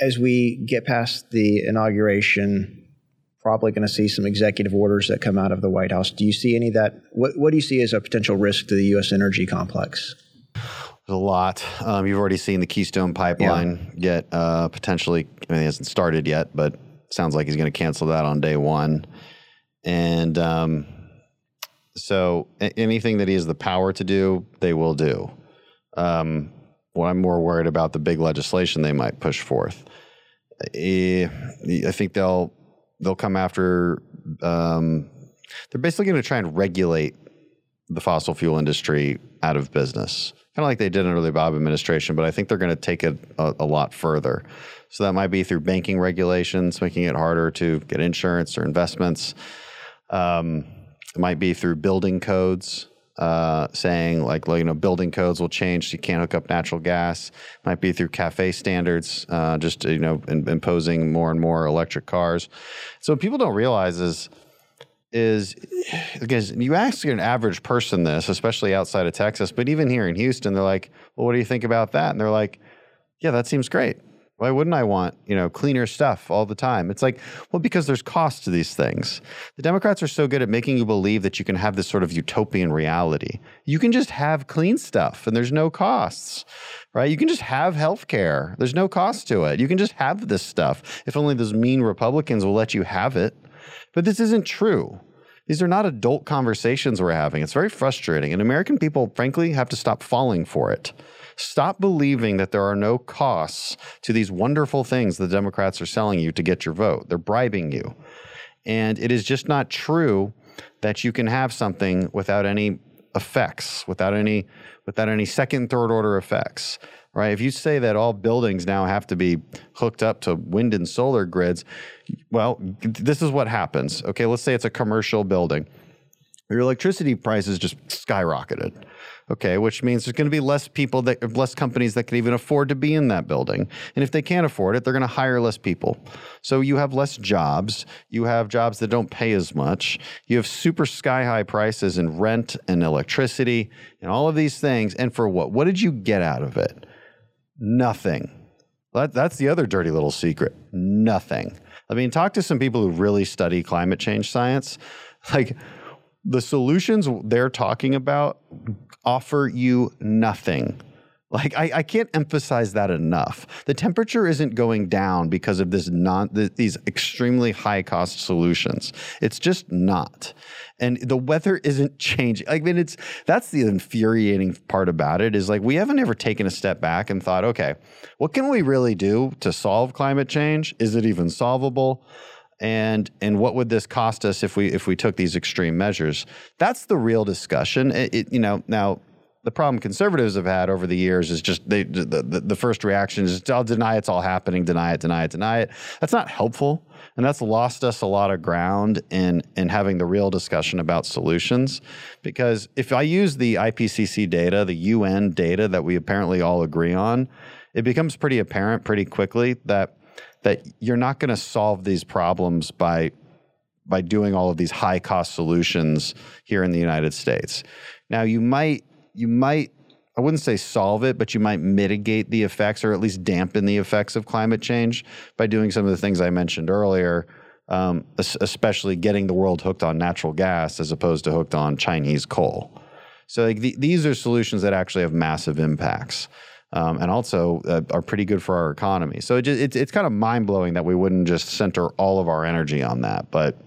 As we get past the inauguration, probably going to see some executive orders that come out of the White House. Do you see any of that? What what do you see as a potential risk to the U.S. energy complex? There's a lot. Um, you've already seen the Keystone Pipeline yeah. get uh, potentially. I mean, it hasn't started yet, but sounds like he's going to cancel that on day one. And um, so, anything that he has the power to do, they will do. Um, what I'm more worried about the big legislation they might push forth. I think they'll they'll come after. Um, they're basically going to try and regulate the fossil fuel industry out of business, kind of like they did under the Obama administration. But I think they're going to take it a, a lot further. So that might be through banking regulations, making it harder to get insurance or investments. Um, it might be through building codes, uh, saying like, you know, building codes will change. So you can't hook up natural gas. It might be through CAFE standards, uh, just you know, in, imposing more and more electric cars. So what people don't realize is is because you ask an average person this, especially outside of Texas, but even here in Houston, they're like, "Well, what do you think about that?" And they're like, "Yeah, that seems great." Why wouldn't I want, you know, cleaner stuff all the time? It's like, well, because there's cost to these things. The Democrats are so good at making you believe that you can have this sort of utopian reality. You can just have clean stuff and there's no costs, right? You can just have health care. There's no cost to it. You can just have this stuff if only those mean Republicans will let you have it. But this isn't true. These are not adult conversations we're having. It's very frustrating. And American people, frankly, have to stop falling for it. Stop believing that there are no costs to these wonderful things the Democrats are selling you to get your vote. They're bribing you. And it is just not true that you can have something without any effects, without any without any second, third order effects. Right? If you say that all buildings now have to be hooked up to wind and solar grids, well, this is what happens. Okay, let's say it's a commercial building. Your electricity prices just skyrocketed okay, which means there's going to be less people that less companies that can even afford to be in that building. And if they can't afford it, they're going to hire less people. So you have less jobs, you have jobs that don't pay as much. You have super sky high prices in rent and electricity and all of these things. And for what? What did you get out of it? Nothing. That, that's the other dirty little secret. Nothing. I mean, talk to some people who really study climate change science. (laughs) Like the solutions they're talking about offer you nothing. Like I, I, can't emphasize that enough. The temperature isn't going down because of this non these extremely high cost solutions. It's just not. And the weather isn't changing. I mean, it's that's the infuriating part about it is like we haven't ever taken a step back and thought, okay, what can we really do to solve climate change? Is it even solvable? and and what would this cost us if we if we took these extreme measures? That's the real discussion. It, it, you know now. The problem conservatives have had over the years is just they, the, the, the first reaction is I'll deny it's all happening, deny it, deny it, deny it. That's not helpful, and that's lost us a lot of ground in in having the real discussion about solutions. Because if I use the IPCC data, the UN data that we apparently all agree on, it becomes pretty apparent pretty quickly that that you're not going to solve these problems by by doing all of these high cost solutions here in the United States. Now you might you might I wouldn't say solve it, but you might mitigate the effects or at least dampen the effects of climate change by doing some of the things I mentioned earlier, um, especially getting the world hooked on natural gas as opposed to hooked on Chinese coal. So like the, these are solutions that actually have massive impacts um, and also uh, are pretty good for our economy. So it just, it's it's kind of mind blowing that we wouldn't just center all of our energy on that. But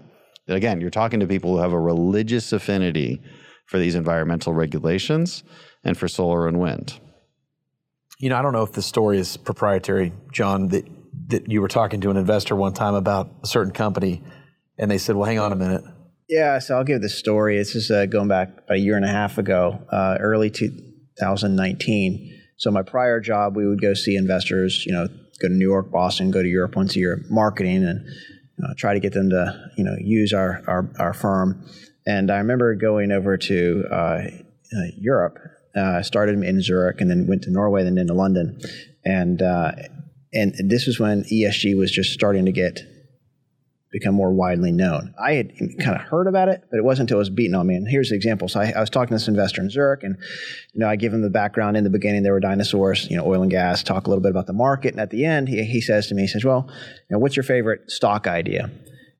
again, you're talking to people who have a religious affinity for these environmental regulations and for solar and wind. You know, I don't know if the story is proprietary, John. That that you were talking to an investor one time about a certain company, and they said, "Well, hang on a minute." Yeah, so I'll give the story. This is uh, going back a year and a half ago, uh, early 2019 so my prior job, we would go see investors, you know, go to New York, Boston, go to Europe once a year, marketing, and uh, try to get them to, you know, use our our, our firm. And I remember going over to uh, uh, Europe. I started in Zurich, and then went to Norway, then into London, and uh, and this was when ESG was just starting to get become more widely known. I had kind of heard about it, but it wasn't until it was beaten on me. And here's the example. So I, I, was talking to this investor in Zurich, and you know, I give him the background in the beginning. There were dinosaurs, you know, oil and gas. Talk a little bit about the market, and at the end, he, he says to me, he says, "Well, you know, what's your favorite stock idea?"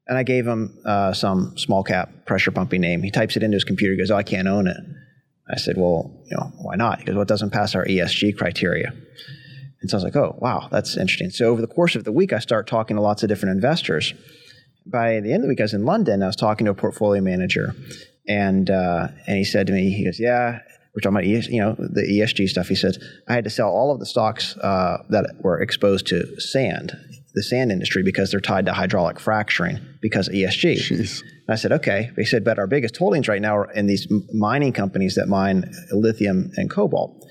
And I gave him uh, some small cap pressure pumping name. He types it into his computer. He goes, "Oh, I can't own it." I said, "Well, you know, why not?" He goes, "Well, it doesn't pass our ESG criteria." And so I was like, "Oh, wow, that's interesting." So over the course of the week, I start talking to lots of different investors by the end of the week, I was in London. I was talking to a portfolio manager, and uh, and he said to me, he goes, "Yeah, we're talking about ES, you know the ESG stuff." He says, "I had to sell all of the stocks uh, that were exposed to sand, the sand industry because they're tied to hydraulic fracturing because of ESG. Jeez. And I said, okay. They said, but our biggest holdings right now are in these mining companies that mine lithium and cobalt.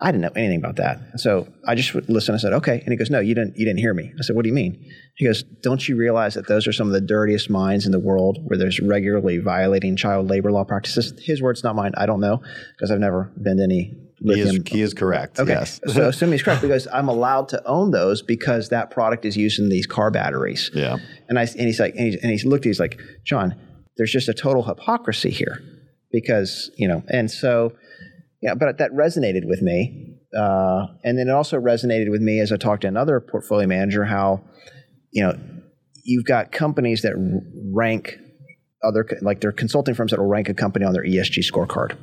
I didn't know anything about that. So I just would listen. I said, okay. And he goes, no, you didn't, you didn't hear me. I said, what do you mean? He goes, don't you realize that those are some of the dirtiest mines in the world where there's regularly violating child labor law practices? His words, not mine. I don't know because I've never been to any He is, lithium. he is correct. Okay. Yes. so (laughs) assuming he's correct because I'm allowed to own those because that product is used in these car batteries. Yeah. And I and he's like, and, he, and he's looked. He's like, John, there's just a total hypocrisy here, because you know. And so, yeah, but that resonated with me. Uh, and then it also resonated with me as I talked to another portfolio manager how, you know, you've got companies that rank other like they're consulting firms that will rank a company on their ESG scorecard,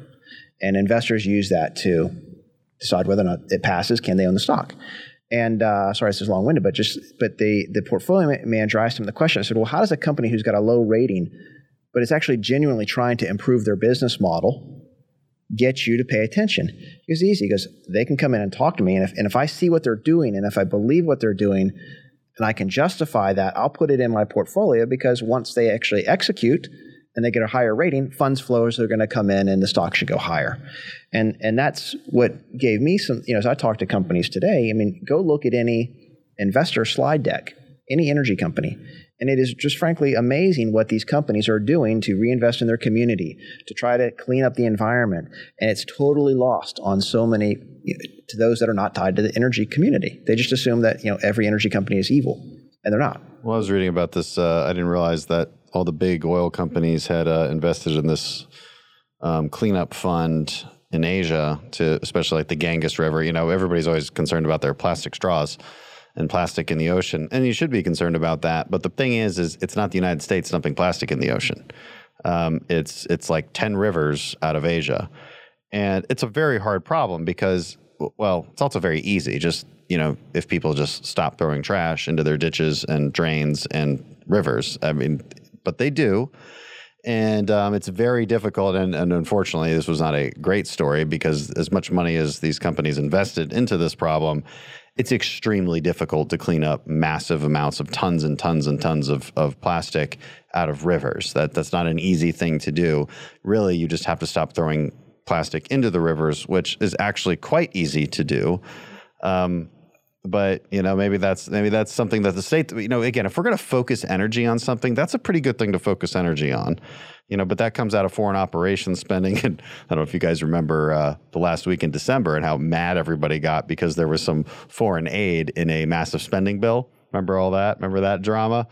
and investors use that to decide whether or not it passes. Can they own the stock? And uh, sorry, this is long winded, but just but the the portfolio manager asked him the question. I said, well, how does a company who's got a low rating, but is actually genuinely trying to improve their business model, get you to pay attention? He goes, easy. He goes, they can come in and talk to me, and if and if I see what they're doing, and if I believe what they're doing, and I can justify that, I'll put it in my portfolio because once they actually execute and they get a higher rating, funds flows are going to come in and the stock should go higher. And and that's what gave me some, you know, as I talk to companies today, I mean, go look at any investor slide deck, any energy company. And it is just frankly amazing what these companies are doing to reinvest in their community, to try to clean up the environment. And it's totally lost on so many to those that are not tied to the energy community. They just assume that, you know, every energy company is evil. And they're not. Well, I was reading about this. Uh, I didn't realize that all the big oil companies had uh, invested in this um, cleanup fund in Asia to, especially like the Ganges River. You know, everybody's always concerned about their plastic straws and plastic in the ocean, and you should be concerned about that. But the thing is, is it's not the United States dumping plastic in the ocean. Um, it's it's like ten rivers out of Asia, and it's a very hard problem because, well, it's also very easy. Just you know, if people just stop throwing trash into their ditches and drains and rivers, I mean, but they do. And um, it's very difficult. And, and unfortunately, this was not a great story because, as much money as these companies invested into this problem, it's extremely difficult to clean up massive amounts of tons and tons and tons of, of plastic out of rivers. That, that's not an easy thing to do. Really, you just have to stop throwing plastic into the rivers, which is actually quite easy to do. Um, but you know maybe that's maybe that's something that the state you know again if we're going to focus energy on something that's a pretty good thing to focus energy on you know but that comes out of foreign operations spending. (laughs) And i don't know if you guys remember uh, the last week in december and how mad everybody got because there was some foreign aid in a massive spending bill remember all that remember that drama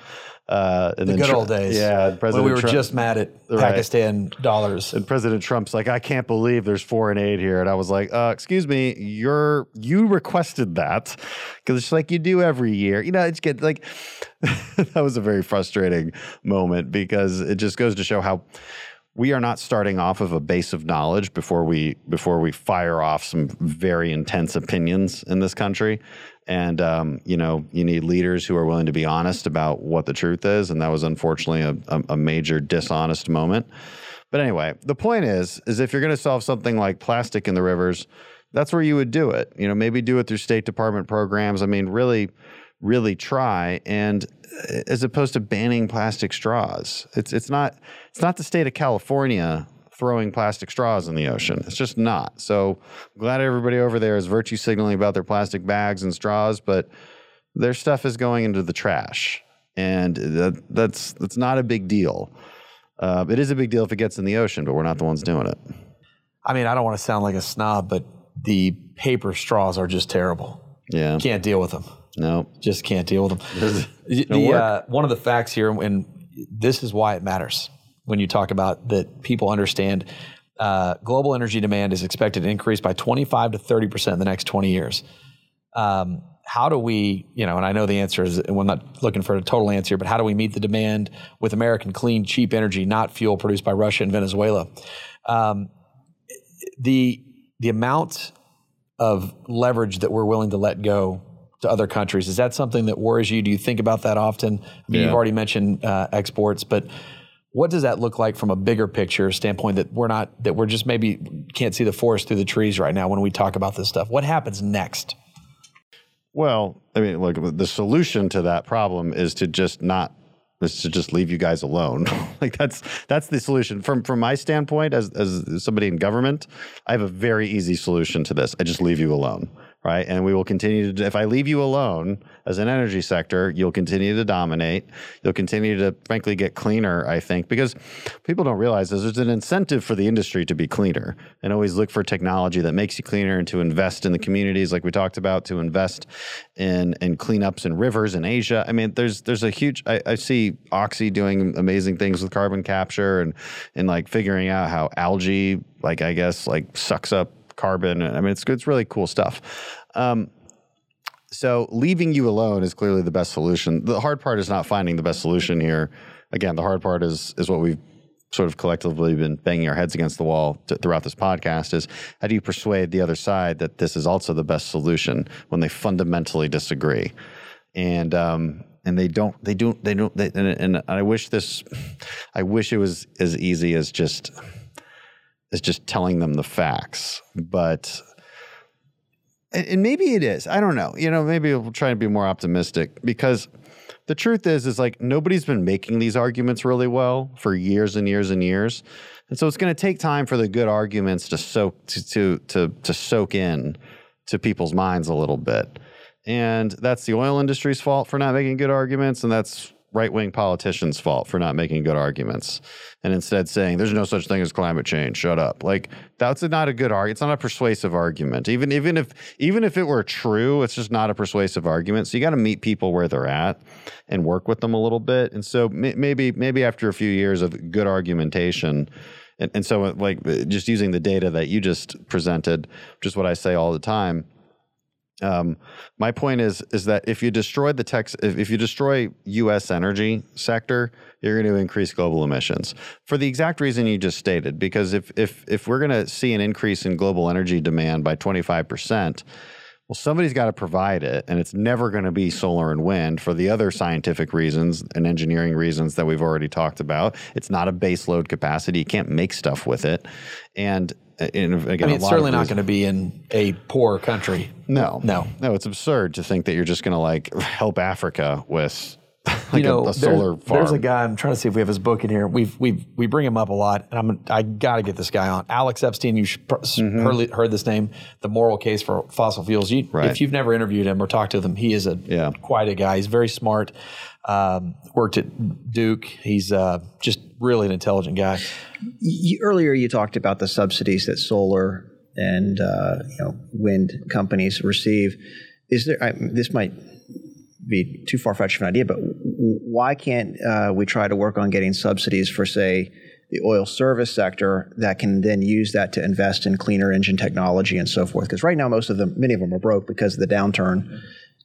uh, and The good old days. yeah When President we were Trump- just mad at Right. Pakistan dollars. and President Trump's like, I can't believe there's foreign aid here. And I was like, uh, excuse me, you're you requested that because it's like you do every year. You know, it's get like (laughs) that was a very frustrating moment because it just goes to show how we are not starting off of a base of knowledge before we before we fire off some very intense opinions in this country. And um, you know, you need leaders who are willing to be honest about what the truth is, and that was unfortunately a, a, a major dishonest moment. But anyway, the point is, is if you're going to solve something like plastic in the rivers, that's where you would do it. You know, maybe do it through State Department programs. I mean, really, really try. And uh, as opposed to banning plastic straws, it's it's not it's not the state of California throwing plastic straws in the ocean. It's just not. So I'm glad everybody over there is virtue signaling about their plastic bags and straws, but their stuff is going into the trash, and that, that's that's not a big deal. Uh, it is a big deal if it gets in the ocean, but we're not the ones doing it. I mean, I don't want to sound like a snob, but the paper straws are just terrible. Yeah. Can't deal with them. No. Just can't deal with them. (laughs) The, uh, one of the facts here, and this is why it matters when you talk about that people understand uh, global energy demand is expected to increase by 25 to 30 percent in the next 20 years. Um, how do we, you know, and I know the answer is, and I'm not looking for a total answer, but how do we meet the demand with American clean, cheap energy, not fuel produced by Russia and Venezuela? Um, the the amount of leverage that we're willing to let go to other countries is that something that worries you? Do you think about that often? I mean, Yeah. you've already mentioned uh, exports, but what does that look like from a bigger picture standpoint that we're not that we're just maybe can't see the forest through the trees right now when we talk about this stuff? What happens next? Well, I mean, look, the solution to that problem is to just not is to just leave you guys alone. (laughs) like that's that's the solution from from my standpoint as as somebody in government. I have a very easy solution to this. I just leave you alone right? And we will continue to, if I leave you alone as an energy sector, you'll continue to dominate. You'll continue to, frankly, get cleaner, I think, because people don't realize this. There's an incentive for the industry to be cleaner and always look for technology that makes you cleaner and to invest in the communities, like we talked about, to invest in, in cleanups in rivers in Asia. I mean, there's there's a huge, I, I see Oxy doing amazing things with carbon capture and, and like figuring out how algae, like, I guess, like sucks up carbon. I mean, it's it's really cool stuff. Um, so leaving you alone is clearly the best solution. The hard part is not finding the best solution here. Again, the hard part is is what we've sort of collectively been banging our heads against the wall to, throughout this podcast is how do you persuade the other side that this is also the best solution when they fundamentally disagree and um, and they don't they don't they don't they, and, and I wish this I wish it was as easy as just as just telling them the facts but and maybe it is. I don't know. You know, maybe we'll try to be more optimistic because the truth is, is like nobody's been making these arguments really well for years and years and years, and so it's going to take time for the good arguments to soak to to to, to soak in to people's minds a little bit. And that's the oil industry's fault for not making good arguments, and that's right wing politicians' fault for not making good arguments and instead saying there's no such thing as climate change. Shut up. Like that's not a good argument. It's not a persuasive argument. Even even if even if it were true, it's just not a persuasive argument. So you got to meet people where they're at and work with them a little bit. And so maybe maybe after a few years of good argumentation. And, and so, like, just using the data that you just presented, is what I say all the time, um, my point is is that if you destroy the tech, if, if you destroy U.S. energy sector, you're going to increase global emissions for the exact reason you just stated. Because if if if we're going to see an increase in global energy demand by 25 percent, well, somebody's got to provide it, and it's never going to be solar and wind for the other scientific reasons and engineering reasons that we've already talked about. It's not a base load capacity; you can't make stuff with it, and in, again, I mean, it's certainly not going to be in a poor country. No, no, no. It's absurd to think that you're just going to like help Africa with (laughs) like you know, a, a solar there's, farm. There's a guy. I'm trying to see if we have his book in here. We've we we bring him up a lot, and I'm I got to get this guy on. Alex Epstein. You mm-hmm. heard, heard, this name, the moral case for fossil fuels. You, right. If you've never interviewed him or talked to him, he is a yeah. quite a guy. He's very smart. Um, worked at Duke. He's uh, just really an intelligent guy. You, earlier, you talked about the subsidies that solar and uh, you know wind companies receive. Is there? I, this might be too far fetched of an idea, but why can't uh, we try to work on getting subsidies for, say, the oil service sector that can then use that to invest in cleaner engine technology and so forth? Because right now, most of them, many of them are broke because of the downturn,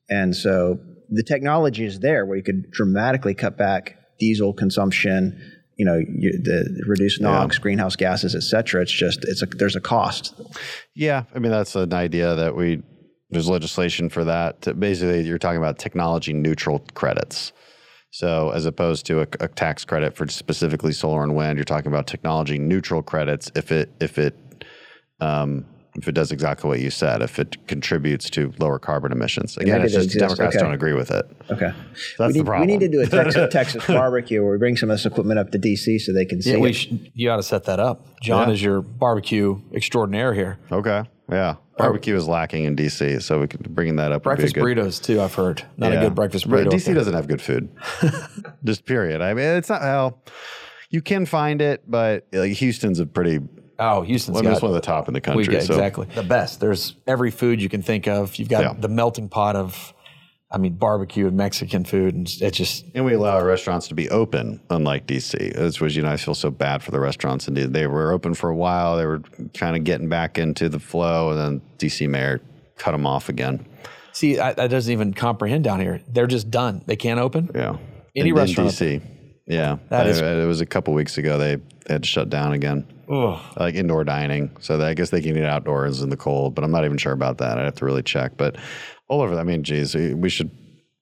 and so the technology is there where you could dramatically cut back diesel consumption, you know, you, the reduce NOx, yeah. greenhouse gases, et cetera. It's just it's a there's a cost. Yeah, I mean that's an idea that we there's legislation for that. Basically, you're talking about technology neutral credits. So as opposed to a, a, tax credit for specifically solar and wind, you're talking about technology neutral credits if it if it um, if it does exactly what you said, if it contributes to lower carbon emissions. Again, it's just exist. Democrats okay. don't agree with it. Okay. So that's we need, the problem. We need to do a Texas, (laughs) Texas barbecue where we bring some of this equipment up to DC so they can see yeah, should, you ought to set that up. John yeah. is your barbecue extraordinaire here. Okay. Yeah. Barbecue is lacking in DC, so we could bring that up. Breakfast burritos too. I've heard not yeah. a good breakfast burrito. DC doesn't have good food. (laughs) Just period. I mean, it's not well. You can find it, but like Houston's a pretty Oh, Houston's well, got, one of the top in the country. We, so. Exactly, the best. There's every food you can think of. You've got yeah. the melting pot of, I mean, barbecue and Mexican food, and it just. And we allow our restaurants to be open, unlike DC. This was, you know, I feel so bad for the restaurants. And they were open for a while. They were kind of getting back into the flow, and then DC mayor cut them off again. See, I, that doesn't even comprehend down here. They're just done. They can't open. Yeah. Any in, restaurant. In DC. Yeah. That I, is, it was a couple weeks ago. They, they had to shut down again. Ugh. Like indoor dining. So I guess they can eat outdoors in the cold, but I'm not even sure about that. I'd have to really check. But all over, I mean, geez, we should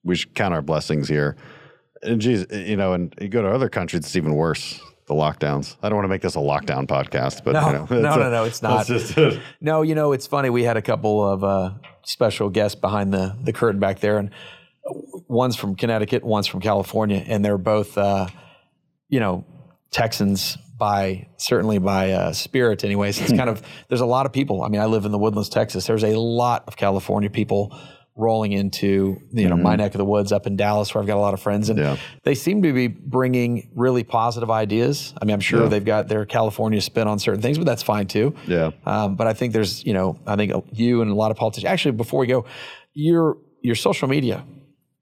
we should count our blessings here. And geez, you know, and you go to other countries, it's even worse. the lockdowns. I don't want to make this a lockdown podcast, but No, you know, (laughs) no, it's a- no, no, it's not. just a- No, you know, it's funny. We had a couple of uh, special guests behind the, the curtain back there, and one's from Connecticut, one's from California, and they're both, uh, you know, Texans by certainly by uh, spirit, anyways. It's kind of (laughs) there's a lot of people. I mean, I live in the Woodlands, Texas. There's a lot of California people rolling into you know my neck of the woods up in Dallas, where I've got a lot of friends, and Yeah. they seem to be bringing really positive ideas. I mean, I'm sure Yeah. they've got their California spin on certain things, but that's fine too. Yeah. Um, but I think there's, you know, I think you and a lot of politicians. Actually, before we go, your your social media,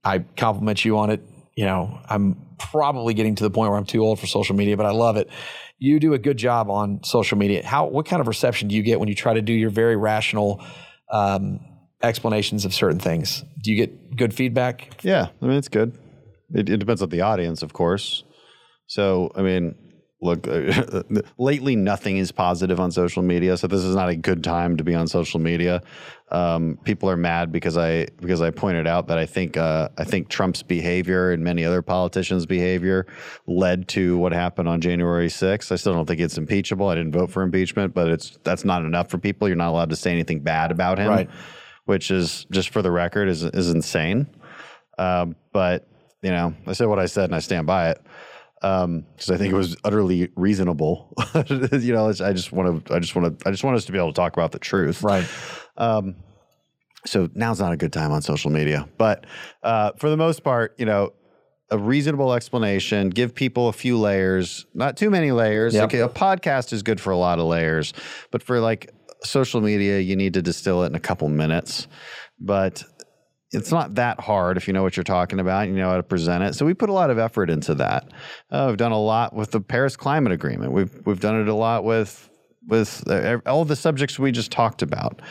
I compliment you on it. You know, I'm probably getting to the point where I'm too old for social media, but I love it. You do a good job on social media. How what kind of reception do you get when you try to do your very rational um, explanations of certain things? Do you get good feedback? Yeah, I mean it's good. It, it depends on the audience, of course. So, I mean, look, (laughs) lately nothing is positive on social media, so this is not a good time to be on social media. Um, people are mad because I because I pointed out that I think uh, I think Trump's behavior and many other politicians' behavior led to what happened on January 6th. I still don't think it's impeachable. I didn't vote for impeachment, but it's that's not enough for people. You're not allowed to say anything bad about him, Right. which is just for the record is is insane. Um, but you know, I said what I said, and I stand by it because I think it was utterly reasonable. (laughs) you know, I just want to, I just want to, I just want us to be able to talk about the truth. Right. Um, so now's not a good time on social media, but uh, for the most part, you know. A reasonable explanation, give people a few layers, not too many layers. Yep. Okay, a podcast is good for a lot of layers, but for like social media, you need to distill it in a couple minutes. But it's not that hard if you know what you're talking about, and you know how to present it. So we put a lot of effort into that. Uh, we've done a lot with the Paris Climate Agreement. We've we've done it a lot with with uh, all the subjects we just talked about,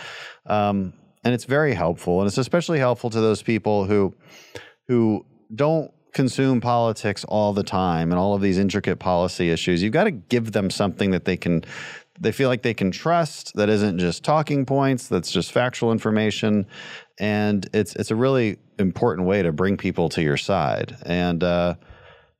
um, and it's very helpful. And it's especially helpful to those people who who don't consume politics all the time and all of these intricate policy issues. You've got to give them something that they can they feel like they can trust that isn't just talking points, that's just factual information. And it's it's a really important way to bring people to your side. And uh,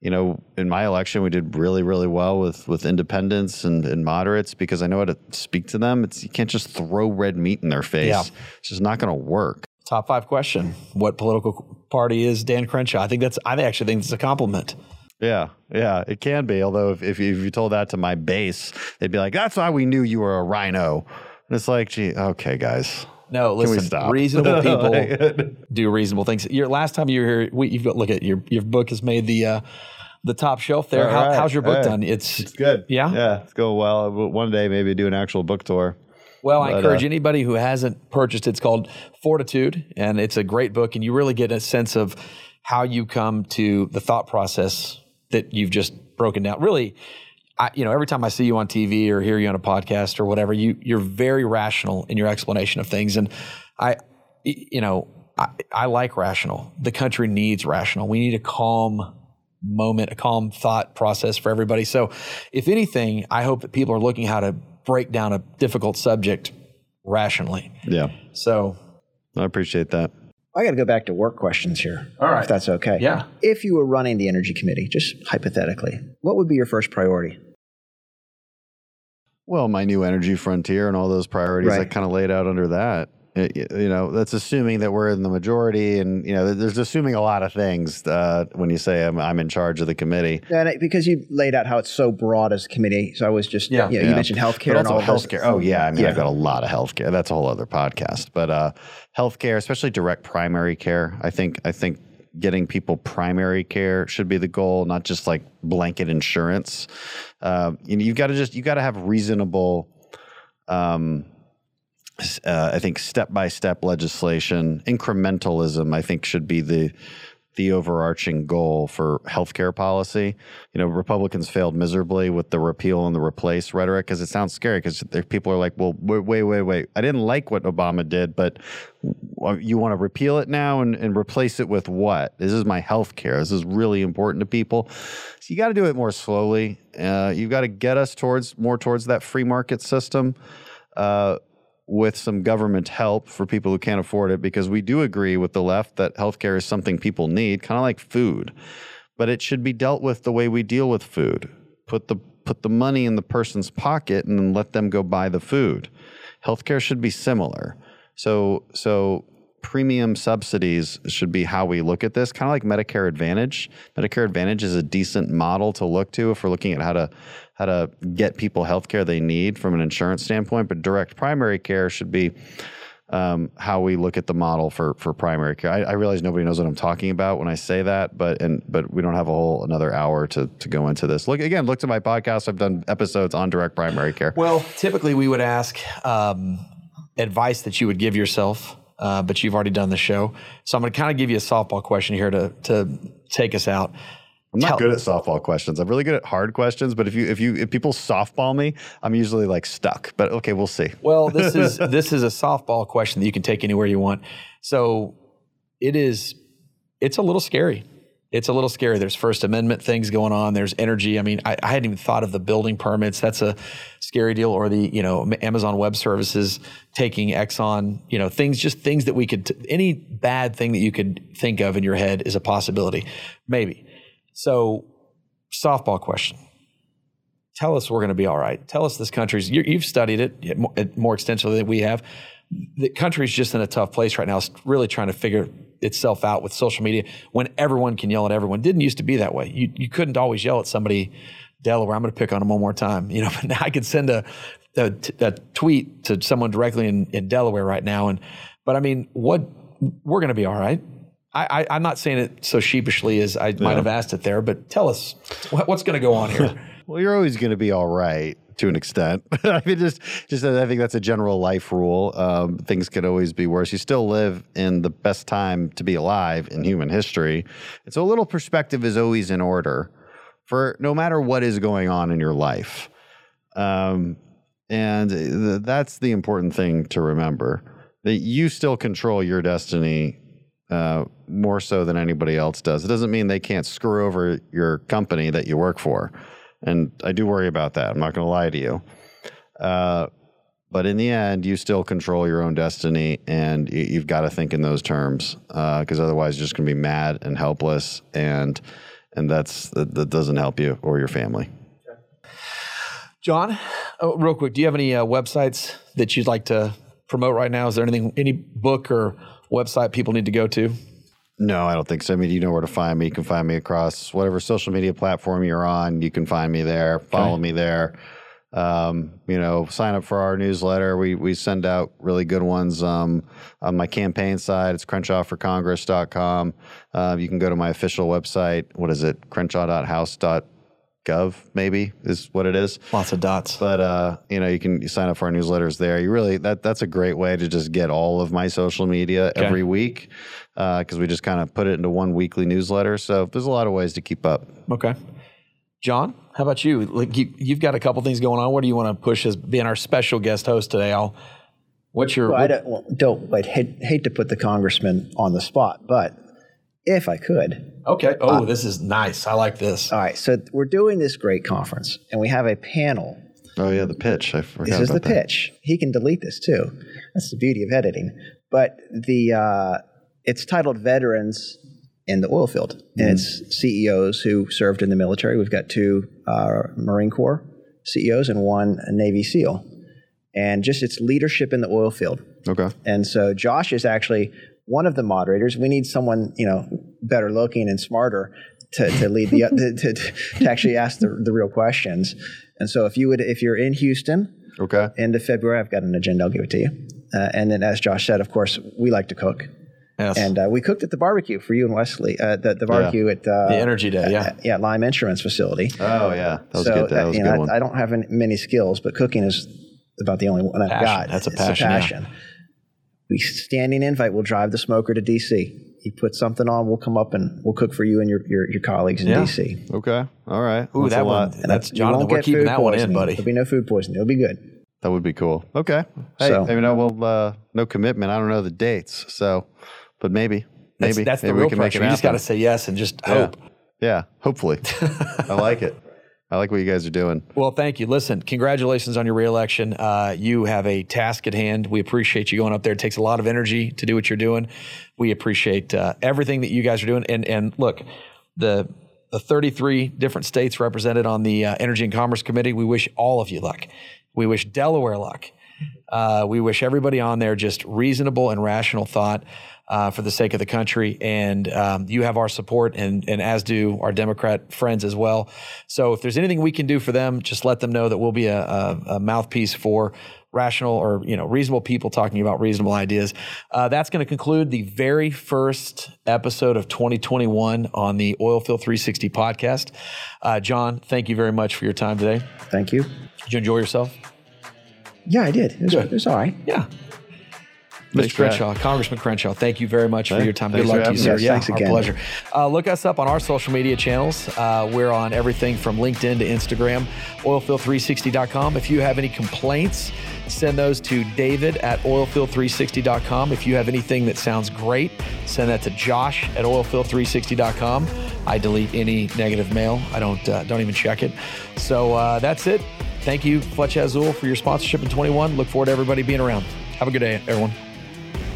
you know, in my election, we did really, really well with with independents and, and moderates because I know how to speak to them. It's you can't just throw red meat in their face. Yeah. It's just not going to work. Top five question: What political party is Dan Crenshaw? I think that's. I actually think it's a compliment. Yeah, yeah, it can be. Although if, if, you, if you told that to my base, they'd be like, "That's why we knew you were a RINO." And it's like, gee, okay, guys. No, listen. Reasonable (laughs) people (laughs) do reasonable things. Your last time you were here, we, you've got look at your your book has made the uh, the top shelf there. How, right. how's your book Hey. done? It's Good. Yeah? Yeah, it's going well. One day, maybe do an actual book tour. Well, I encourage uh, anybody who hasn't purchased it. It's called Fortitude, and it's a great book, and you really get a sense of how you come to the thought process that you've just broken down. Really, I, you know, every time I see you on TV or hear you on a podcast or whatever, you you're very rational in your explanation of things, and I, you know, I, I like rational. The country needs rational. We need a calm moment, a calm thought process for everybody. So, if anything, I hope that people are looking how to break down a difficult subject rationally. Yeah, So, I appreciate that. I got to go back to work questions here. All right. If that's okay. Yeah. If you were running the energy committee, just hypothetically, what would be your first priority? Well, my new energy frontier and all those priorities I kind of laid out under that. It- you know, that's assuming that we're in the majority, and you know, there's assuming a lot of things uh, when you say I'm, I'm in charge of the committee. And it- because you laid out how it's so broad as a committee, so I was just Yeah. you, know, you mentioned healthcare But and also all of those- healthcare. Oh yeah, I mean Yeah. I've got a lot of healthcare. That's a whole other podcast. But uh, healthcare, especially direct primary care, I think I think getting people primary care should be the goal, not just like blanket insurance. Um, you know, you've got to just you got to have reasonable. Um, uh, I think step by step legislation, incrementalism. I think should be the the overarching goal for healthcare policy. You know, Republicans failed miserably with the repeal and the replace rhetoric because it sounds scary because people are like, well, wait, wait, wait, wait. I didn't like what Obama did, but you want to repeal it now and, and replace it with what? This is my healthcare. This is really important to people. So you got to do it more slowly. Uh, you've got to get us towards more towards that free market system. Uh, with some government help for people who can't afford it, because we do agree with the left that healthcare is something people need, kind of like food, but it should be dealt with the way we deal with food. put the put the money in the person's pocket and then let them go buy the food. Healthcare should be similar. So so premium subsidies should be how we look at this, kind of like Medicare Advantage. Medicare Advantage is a decent model to look to if we're looking at how to how to get people healthcare they need from an insurance standpoint. But direct primary care should be um, how we look at the model for for primary care. I, I, realize nobody knows what I'm talking about when I say that, but and but we don't have a whole another hour to to go into this. Look again, look to my podcast. I've done episodes on direct primary care. Well, typically we would ask um, advice that you would give yourself. Uh, but you've already done the show, so I'm going to kind of give you a softball question here to to take us out. I'm not Tell, good at softball questions. I'm really good at hard questions, but if you if you if people softball me, I'm usually like stuck. But okay, we'll see. (laughs) Well, this is (laughs) this is a softball question that you can take anywhere you want. So it is it's a little scary. It's a little scary. There's First Amendment things going on. There's energy. I mean, I, I hadn't even thought of the building permits. That's a scary deal. Or the you know Amazon Web Services taking Exxon. You know things, just things that we could. T- any bad thing that you could think of in your head is a possibility. Maybe so, softball question. Tell us we're going to be all right. Tell us this country's, you, have studied it more extensively than we have. The country's just in a tough place right now. It's really trying to figure itself out with social media when everyone can yell at everyone. Didn't used to be that way. You, you couldn't always yell at somebody, Delaware, I'm going to pick on them one more time. (laughs) You know, but now I could send a, a, a tweet to someone directly in, in Delaware right now. And, but I mean, what, we're going to be all right. I, I'm not saying it so sheepishly as I yeah. might have asked it there, but tell us what's going to go on here. (laughs) well, you're always going to be all right to an extent. (laughs) I mean, just, just I think that's a general life rule. Um, things could always be worse. You still live in the best time to be alive in human history, and so a little perspective is always in order for no matter what is going on in your life. Um, and th- that's the important thing to remember that you still control your destiny uh, more so than anybody else does. It doesn't mean they can't screw over your company that you work for. And I do worry about that. I'm not going to lie to you. Uh, but in the end, you still control your own destiny, and you, have got to think in those terms because uh, otherwise, you're just going to be mad and helpless, and and that's that, that, doesn't help you or your family. John, oh, real quick, do you have any uh, websites that you'd like to promote right now? Is there anything, any book or website people need to go to? No, I don't think so. I mean, you know where to find me. You can find me across whatever social media platform you're on. You can find me there. Follow okay. me there. Um, you know, sign up for our newsletter. We we send out really good ones. Um, on my campaign side, it's crenshawforcongress.com. Uh, you can go to my official website. What is it? crenshaw.house.com gov maybe is what it is. Lots of dots. But uh, you know you can you sign up for our newsletters there. You really that that's a great way to just get all of my social media okay. every week because uh, we just kind of put it into one weekly newsletter. So there's a lot of ways to keep up. Okay. John how about you? Like you, have got a couple things going on. What do you want to push as being our special guest host today? I'll what's your well, what, I don't, don't I'd hate, hate to put the congressman on the spot but if I could. Okay. Oh, uh, this is nice. I like this. All right. So we're doing this great conference, and we have a panel. Oh yeah, the pitch. I forgot. This is the that. pitch. He can delete this too. That's the beauty of editing. But the uh, it's titled "Veterans in the Oil Field," and mm. it's CEOs who served in the military. We've got two uh, Marine Corps CEOs and one Navy SEAL, and just its leadership in the oil field. Okay. And so Josh is actually one of the moderators. We need someone, you know, better looking and smarter to, to lead the (laughs) to, to, to, actually ask the, the real questions. And so if you would, if you're in Houston, okay, end of February, I've got an agenda. I'll give it to you. Uh, and then, as Josh said, of course, we like to cook. Yes. And uh, we cooked at the barbecue for you and Wesley. Uh, the, the barbecue yeah. at uh, the Energy Day, yeah, yeah, Lime Insurance Facility. Oh yeah, that was so, good. That was a good one. I, I, don't have any, many skills, but cooking is about the only one I've passion. got. That's a passion. A passion. Yeah. We standing invite. We'll drive the smoker to DC. You put something on, we'll come up and we'll cook for you and your your, your colleagues in yeah. DC. Okay, all right. Ooh, that's that one. And that's Jonathan. We're keeping that one in, buddy. There'll be no food poisoning. It'll be good. That would be cool. Okay. Hey, so, maybe no, well, uh, no commitment. I don't know the dates, so, but maybe, maybe that's, that's maybe the real pressure. You just got to say yes and just yeah. hope. Yeah, hopefully. (laughs) I like it. I like what you guys are doing. Well, thank you. Listen, congratulations on your reelection. Uh, you have a task at hand. We appreciate you going up there. It takes a lot of energy to do what you're doing. We appreciate uh, everything that you guys are doing. And and look, the the 33 different states represented on the uh, Energy and Commerce Committee. We wish all of you luck. We wish Delaware luck. Uh, we wish everybody on there just reasonable and rational thought uh, for the sake of the country. And um, you have our support, and, and as do our Democrat friends as well. So if there's anything we can do for them, just let them know that we'll be a, a, a mouthpiece for rational or you know reasonable people talking about reasonable ideas. Uh, that's going to conclude the very first episode of 2021 on the Oilfield 360 podcast. Uh, John, thank you very much for your time today. Thank you. Did you enjoy yourself? Yeah, I did. It was, it was all right. Yeah. Thanks Mr. Crenshaw, Congressman Crenshaw, thank you very much for your time. Good thanks luck to you, sir. us. Yeah, Thanks our again. pleasure. Uh, look us up on our social media channels. Uh, we're on everything from LinkedIn to Instagram, oilfield360.com. If you have any complaints, send those to david at oilfield360.com. If you have anything that sounds great, send that to josh at oilfield360.com. I delete any negative mail. I don't uh, don't even check it. So uh, that's it. Thank you, Flecha Azul, for your sponsorship in 21. Look forward to everybody being around. Have a good day, everyone.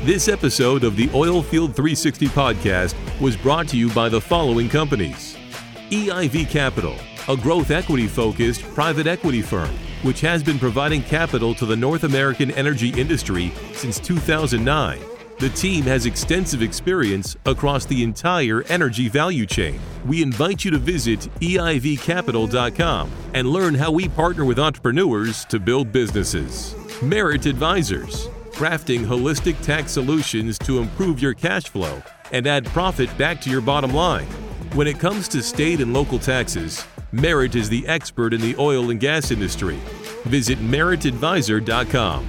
This episode of the Oilfield 360 podcast was brought to you by the following companies EIV Capital, a growth equity focused private equity firm, which has been providing capital to the North American energy industry since 2009. The team has extensive experience across the entire energy value chain. We invite you to visit EIVcapital.com and learn how we partner with entrepreneurs to build businesses. Merit Advisors, crafting holistic tax solutions to improve your cash flow and add profit back to your bottom line. When it comes to state and local taxes, Merit is the expert in the oil and gas industry. Visit meritadvisor.com.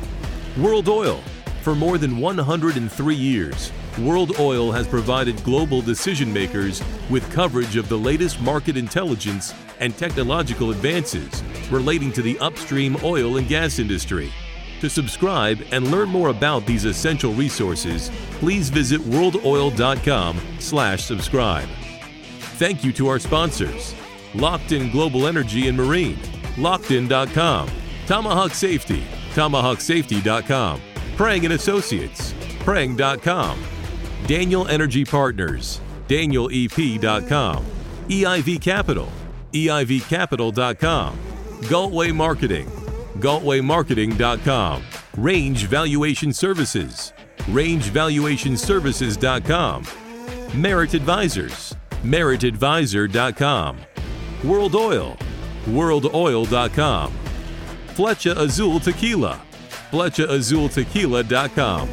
World Oil. For more than 103 years, World Oil has provided global decision makers with coverage of the latest market intelligence and technological advances relating to the upstream oil and gas industry. To subscribe and learn more about these essential resources, please visit worldoil.com/subscribe. Thank you to our sponsors: Lockton Global Energy and Marine, Lockton.com, Tomahawk Safety, TomahawkSafety.com, Prang and Associates, Prang.com, Daniel Energy Partners, DanielEP.com, EIV Capital, EIVCapital.com, Galtway Marketing, GaltwayMarketing.com, Range Valuation Services, RangeValuationServices.com, Merit Advisors, meritadvisor.com, World Oil, worldoil.com, Flecha Azul Tequila, flechaazultequila.com.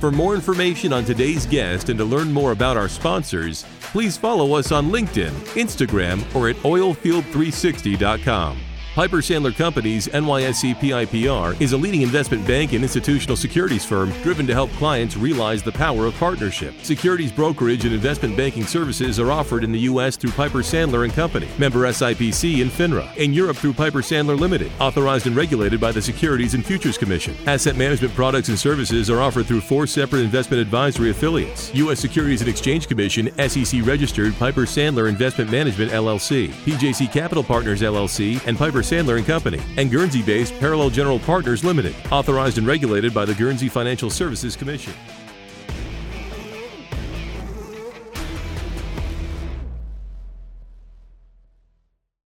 For more information on today's guest and to learn more about our sponsors, please follow us on LinkedIn, Instagram, or at oilfield360.com. Piper Sandler Companies NYSE PIPR is a leading investment bank and institutional securities firm driven to help clients realize the power of partnership. Securities brokerage and investment banking services are offered in the U.S. through Piper Sandler and Company, member SIPC and FINRA. In Europe through Piper Sandler Limited, authorized and regulated by the Securities and Futures Commission. Asset management products and services are offered through four separate investment advisory affiliates: U.S. Securities and Exchange Commission, SEC registered Piper Sandler Investment Management LLC, PJC Capital Partners LLC, and Piper Sandler and Company, and Guernsey-based Parallel General Partners Limited, authorized and regulated by the Guernsey Financial Services Commission.